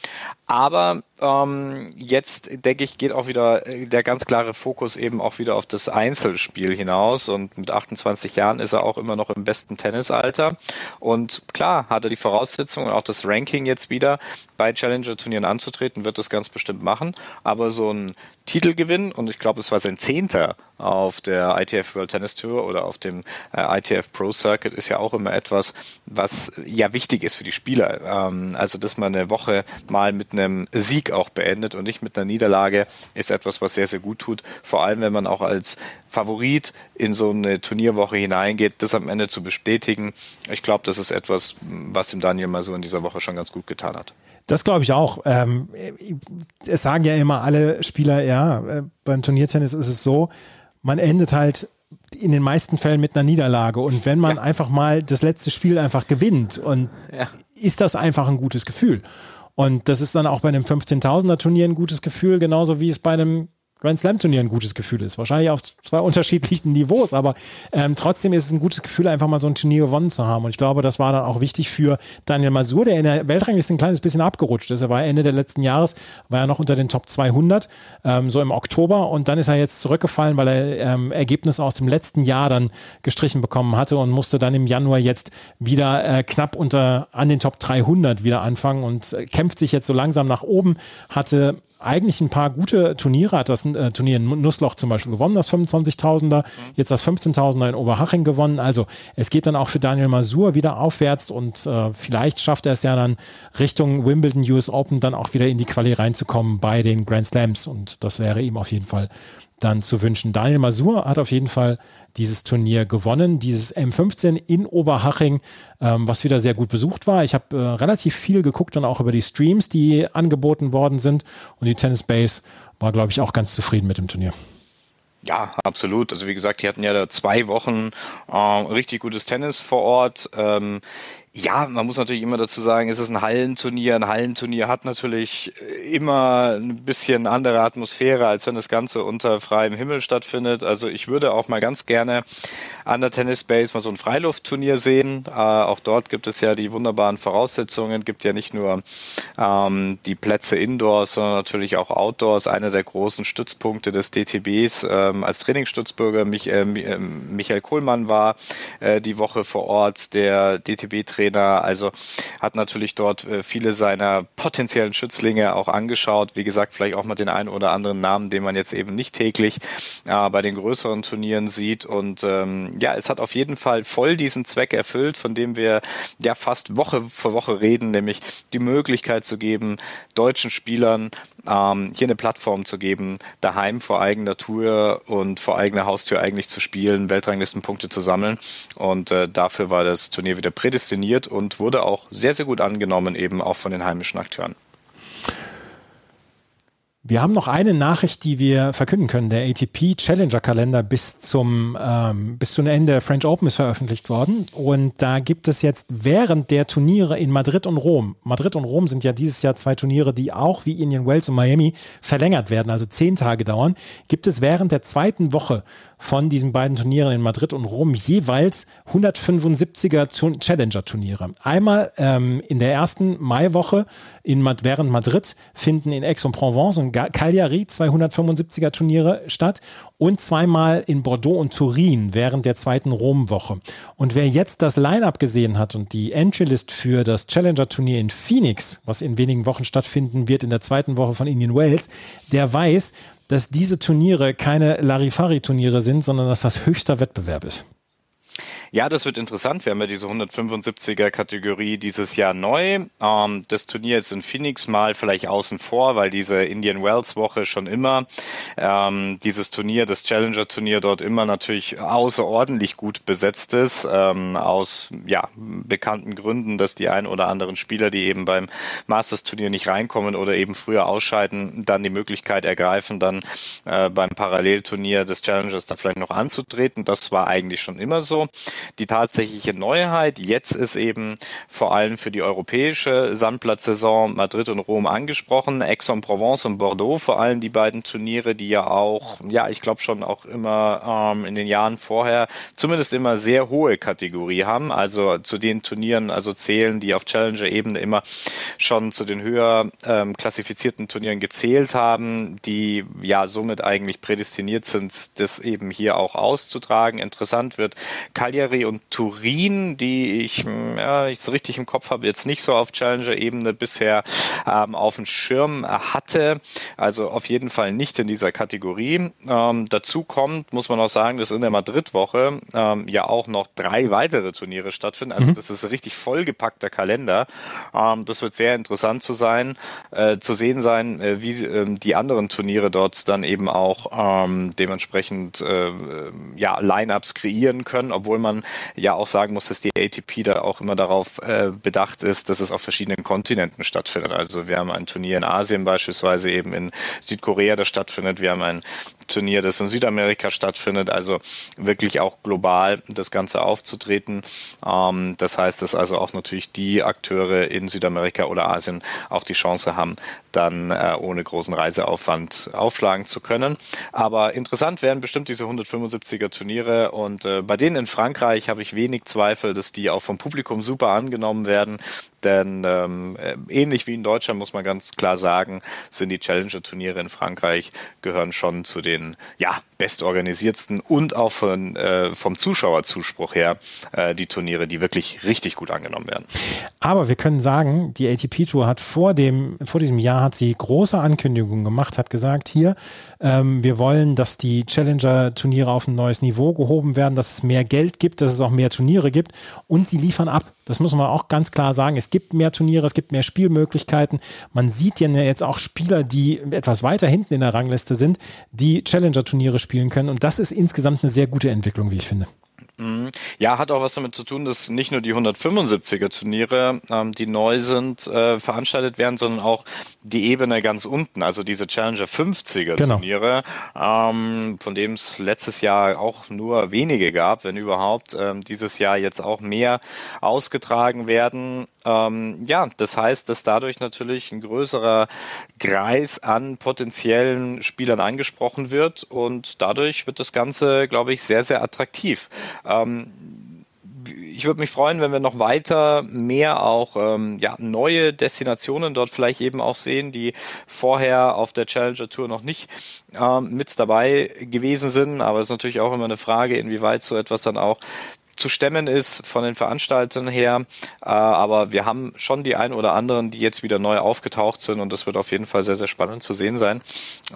Aber ähm, jetzt denke ich, geht auch wieder äh, der ganz klare Fokus eben auch wieder auf das Einzelspiel hinaus. Und mit 28 Jahren ist er auch immer noch im besten Tennisalter. Und klar, hat er die Voraussetzungen und auch das Ranking jetzt wieder bei Challenger-Turnieren anzutreten, wird das ganz bestimmt machen. Aber so ein Titelgewinn und ich glaube, es war sein Zehnter auf der ITF World Tennis Tour oder auf dem äh, ITF Pro Circuit ist ja auch immer etwas, was ja wichtig ist für die Spieler. Ähm, also, dass man eine Woche mal mit einem Sieg auch beendet und nicht mit einer Niederlage, ist etwas, was sehr, sehr gut tut. Vor allem, wenn man auch als Favorit in so eine Turnierwoche hineingeht, das am Ende zu bestätigen. Ich glaube, das ist etwas, was dem Daniel mal so in dieser Woche schon ganz gut getan hat. Das glaube ich auch. Ähm, es sagen ja immer alle Spieler, ja, äh, beim Turniertennis ist es so, man endet halt in den meisten Fällen mit einer Niederlage. Und wenn man ja. einfach mal das letzte Spiel einfach gewinnt, und ja. ist das einfach ein gutes Gefühl. Und das ist dann auch bei einem 15.000er Turnier ein gutes Gefühl, genauso wie es bei einem Grand Slam Turnier ein gutes Gefühl ist. Wahrscheinlich auf zwei unterschiedlichen Niveaus, aber ähm, trotzdem ist es ein gutes Gefühl, einfach mal so ein Turnier gewonnen zu haben. Und ich glaube, das war dann auch wichtig für Daniel Masur, der in der Weltrangliste ein kleines bisschen abgerutscht ist. Er war Ende der letzten Jahres, war er noch unter den Top 200, ähm, so im Oktober. Und dann ist er jetzt zurückgefallen, weil er ähm, Ergebnisse aus dem letzten Jahr dann gestrichen bekommen hatte und musste dann im Januar jetzt wieder äh, knapp unter an den Top 300 wieder anfangen und äh, kämpft sich jetzt so langsam nach oben, hatte eigentlich ein paar gute Turniere, hat das äh, Turnier in Nussloch zum Beispiel gewonnen, das 25.000er, mhm. jetzt das 15.000er in Oberhaching gewonnen. Also es geht dann auch für Daniel Masur wieder aufwärts und äh, vielleicht schafft er es ja dann Richtung Wimbledon US Open dann auch wieder in die Quali reinzukommen bei den Grand Slams und das wäre ihm auf jeden Fall dann zu wünschen. Daniel Masur hat auf jeden Fall dieses Turnier gewonnen, dieses M15 in Oberhaching, ähm, was wieder sehr gut besucht war. Ich habe äh, relativ viel geguckt und auch über die Streams, die angeboten worden sind. Und die Tennis Base war, glaube ich, auch ganz zufrieden mit dem Turnier. Ja, absolut. Also wie gesagt, die hatten ja da zwei Wochen äh, richtig gutes Tennis vor Ort. Ähm, ja, man muss natürlich immer dazu sagen, es ist ein Hallenturnier. Ein Hallenturnier hat natürlich immer ein bisschen andere Atmosphäre, als wenn das Ganze unter freiem Himmel stattfindet. Also ich würde auch mal ganz gerne an der Tennis Base mal so ein Freiluftturnier sehen. Äh, auch dort gibt es ja die wunderbaren Voraussetzungen. Gibt ja nicht nur ähm, die Plätze indoors, sondern natürlich auch outdoors. Einer der großen Stützpunkte des DTBs ähm, als Trainingsstützbürger Mich äh, Michael Kohlmann war äh, die Woche vor Ort der DTB-Trainer Trainer. Also hat natürlich dort äh, viele seiner potenziellen Schützlinge auch angeschaut. Wie gesagt, vielleicht auch mal den einen oder anderen Namen, den man jetzt eben nicht täglich äh, bei den größeren Turnieren sieht. Und ähm, ja, es hat auf jeden Fall voll diesen Zweck erfüllt, von dem wir ja fast Woche für Woche reden, nämlich die Möglichkeit zu geben, deutschen Spielern ähm, hier eine Plattform zu geben, daheim vor eigener Tour und vor eigener Haustür eigentlich zu spielen, Weltranglistenpunkte zu sammeln. Und äh, dafür war das Turnier wieder prädestiniert und wurde auch sehr, sehr gut angenommen, eben auch von den heimischen Akteuren. Wir haben noch eine Nachricht, die wir verkünden können. Der ATP Challenger Kalender bis zum ähm, bis zum Ende der French Open ist veröffentlicht worden und da gibt es jetzt während der Turniere in Madrid und Rom. Madrid und Rom sind ja dieses Jahr zwei Turniere, die auch wie Indian Wells und Miami verlängert werden, also zehn Tage dauern. Gibt es während der zweiten Woche von diesen beiden Turnieren in Madrid und Rom jeweils 175er Challenger-Turniere. Einmal ähm, in der ersten Maiwoche in, während Madrid finden in Aix-en-Provence und Cagliari 275er Turniere statt und zweimal in Bordeaux und Turin während der zweiten Rom-Woche. Und wer jetzt das Line-Up gesehen hat und die Entry-List für das Challenger-Turnier in Phoenix, was in wenigen Wochen stattfinden wird in der zweiten Woche von Indian Wales, der weiß, dass diese Turniere keine Larifari-Turniere sind, sondern dass das höchster Wettbewerb ist. Ja, das wird interessant. Wir haben ja diese 175er Kategorie dieses Jahr neu. Ähm, das Turnier ist in Phoenix mal vielleicht außen vor, weil diese Indian Wells Woche schon immer ähm, dieses Turnier, das Challenger Turnier dort immer natürlich außerordentlich gut besetzt ist, ähm, aus ja, bekannten Gründen, dass die ein oder anderen Spieler, die eben beim Masters Turnier nicht reinkommen oder eben früher ausscheiden, dann die Möglichkeit ergreifen, dann äh, beim Parallelturnier des Challengers da vielleicht noch anzutreten. Das war eigentlich schon immer so. Die tatsächliche Neuheit jetzt ist eben vor allem für die europäische Sandplatzsaison Madrid und Rom angesprochen, Aix-en-Provence und Bordeaux, vor allem die beiden Turniere, die ja auch, ja, ich glaube schon auch immer ähm, in den Jahren vorher zumindest immer sehr hohe Kategorie haben, also zu den Turnieren, also zählen, die auf Challenger-Ebene immer schon zu den höher ähm, klassifizierten Turnieren gezählt haben, die ja somit eigentlich prädestiniert sind, das eben hier auch auszutragen. Interessant wird Cagliari Cagliari und Turin, die ich, hm, ja, ich so richtig im Kopf habe, jetzt nicht so auf Challenger-Ebene bisher ähm, auf dem Schirm hatte. Also auf jeden Fall nicht in dieser Kategorie. Ähm, dazu kommt, muss man auch sagen, dass in der Madrid-Woche ähm, ja auch noch drei weitere Turniere stattfinden. Also mhm. das ist ein richtig vollgepackter Kalender. Ähm, das wird sehr interessant zu sein, äh, zu sehen sein, äh, wie äh, die anderen Turniere dort dann eben auch ähm, dementsprechend äh, ja, Line-Ups kreieren können, obwohl man ja auch sagen muss, dass die ATP da auch immer darauf äh, bedacht ist, dass es auf verschiedenen Kontinenten stattfindet. Also wir haben ein Turnier in Asien beispielsweise eben in Südkorea, das stattfindet. Wir haben ein Turnier, das in Südamerika stattfindet. Also wirklich auch global das Ganze aufzutreten. Ähm, das heißt, dass also auch natürlich die Akteure in Südamerika oder Asien auch die Chance haben, dann äh, ohne großen Reiseaufwand aufschlagen zu können. Aber interessant werden bestimmt diese 175er Turniere und äh, bei denen in Frankreich habe ich wenig Zweifel, dass die auch vom Publikum super angenommen werden, denn ähm, äh, ähnlich wie in Deutschland muss man ganz klar sagen, sind die Challenger-Turniere in Frankreich gehören schon zu den ja bestorganisiertsten und auch von, äh, vom Zuschauerzuspruch her äh, die Turniere, die wirklich richtig gut angenommen werden. Aber wir können sagen, die ATP Tour hat vor dem vor diesem Jahr hat sie große Ankündigungen gemacht, hat gesagt, hier, ähm, wir wollen, dass die Challenger-Turniere auf ein neues Niveau gehoben werden, dass es mehr Geld gibt, dass es auch mehr Turniere gibt und sie liefern ab. Das muss man auch ganz klar sagen. Es gibt mehr Turniere, es gibt mehr Spielmöglichkeiten. Man sieht ja jetzt auch Spieler, die etwas weiter hinten in der Rangliste sind, die Challenger-Turniere spielen können. Und das ist insgesamt eine sehr gute Entwicklung, wie ich finde. Mhm. Ja, hat auch was damit zu tun, dass nicht nur die 175er Turniere, ähm, die neu sind, äh, veranstaltet werden, sondern auch die Ebene ganz unten, also diese Challenger 50er genau. Turniere, ähm, von dem es letztes Jahr auch nur wenige gab, wenn überhaupt, ähm, dieses Jahr jetzt auch mehr ausgetragen werden. Ähm, ja, das heißt, dass dadurch natürlich ein größerer Kreis an potenziellen Spielern angesprochen wird und dadurch wird das Ganze, glaube ich, sehr, sehr attraktiv. Ähm, ich würde mich freuen, wenn wir noch weiter mehr auch ähm, ja, neue Destinationen dort vielleicht eben auch sehen, die vorher auf der Challenger Tour noch nicht ähm, mit dabei gewesen sind. Aber es ist natürlich auch immer eine Frage, inwieweit so etwas dann auch zu stemmen ist von den Veranstaltern her. Äh, aber wir haben schon die ein oder anderen, die jetzt wieder neu aufgetaucht sind und das wird auf jeden Fall sehr, sehr spannend zu sehen sein,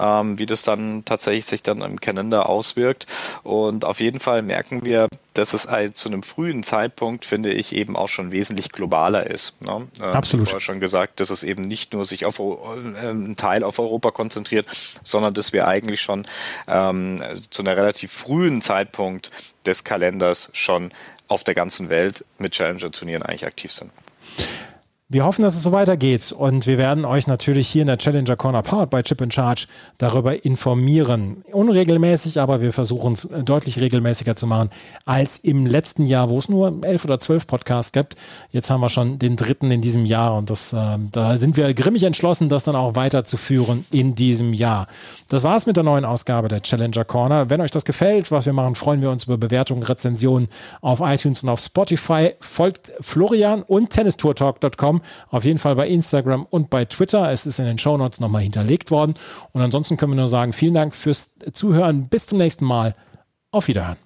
ähm, wie das dann tatsächlich sich dann im Kalender auswirkt. Und auf jeden Fall merken wir, dass es halt zu einem frühen Zeitpunkt, finde ich, eben auch schon wesentlich globaler ist. Ne? Ähm, Absolut. Ich habe schon gesagt, dass es eben nicht nur sich auf äh, einen Teil auf Europa konzentriert, sondern dass wir eigentlich schon ähm, zu einer relativ frühen Zeitpunkt des Kalenders schon auf der ganzen Welt mit Challenger-Turnieren eigentlich aktiv sind. Wir hoffen, dass es so weitergeht und wir werden euch natürlich hier in der Challenger Corner Powered by Chip in Charge darüber informieren. Unregelmäßig, aber wir versuchen es deutlich regelmäßiger zu machen als im letzten Jahr, wo es nur elf oder zwölf Podcasts gibt. Jetzt haben wir schon den dritten in diesem Jahr und das, äh, da sind wir grimmig entschlossen, das dann auch weiterzuführen in diesem Jahr. Das war's mit der neuen Ausgabe der Challenger Corner. Wenn euch das gefällt, was wir machen, freuen wir uns über Bewertungen, Rezensionen auf iTunes und auf Spotify. Folgt Florian und tennistourtalk.com Auf jeden Fall bei Instagram und bei Twitter. Es ist in den Shownotes nochmal hinterlegt worden. Und ansonsten können wir nur sagen, vielen Dank fürs Zuhören. Bis zum nächsten Mal. Auf Wiederhören.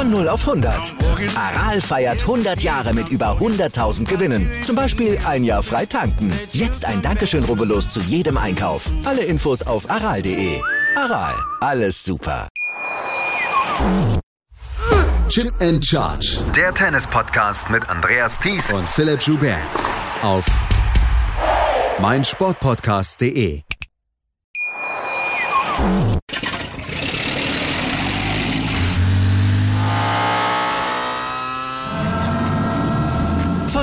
Von 0 auf 100. Aral feiert 100 Jahre mit über 100.000 Gewinnen. Zum Beispiel ein Jahr frei tanken. Jetzt ein Dankeschön, rubbellos zu jedem Einkauf. Alle Infos auf aral.de. Aral, alles super. Chip and Charge. Der Tennis-Podcast mit Andreas Thies und Philipp Joubert. Auf meinsportpodcast.de.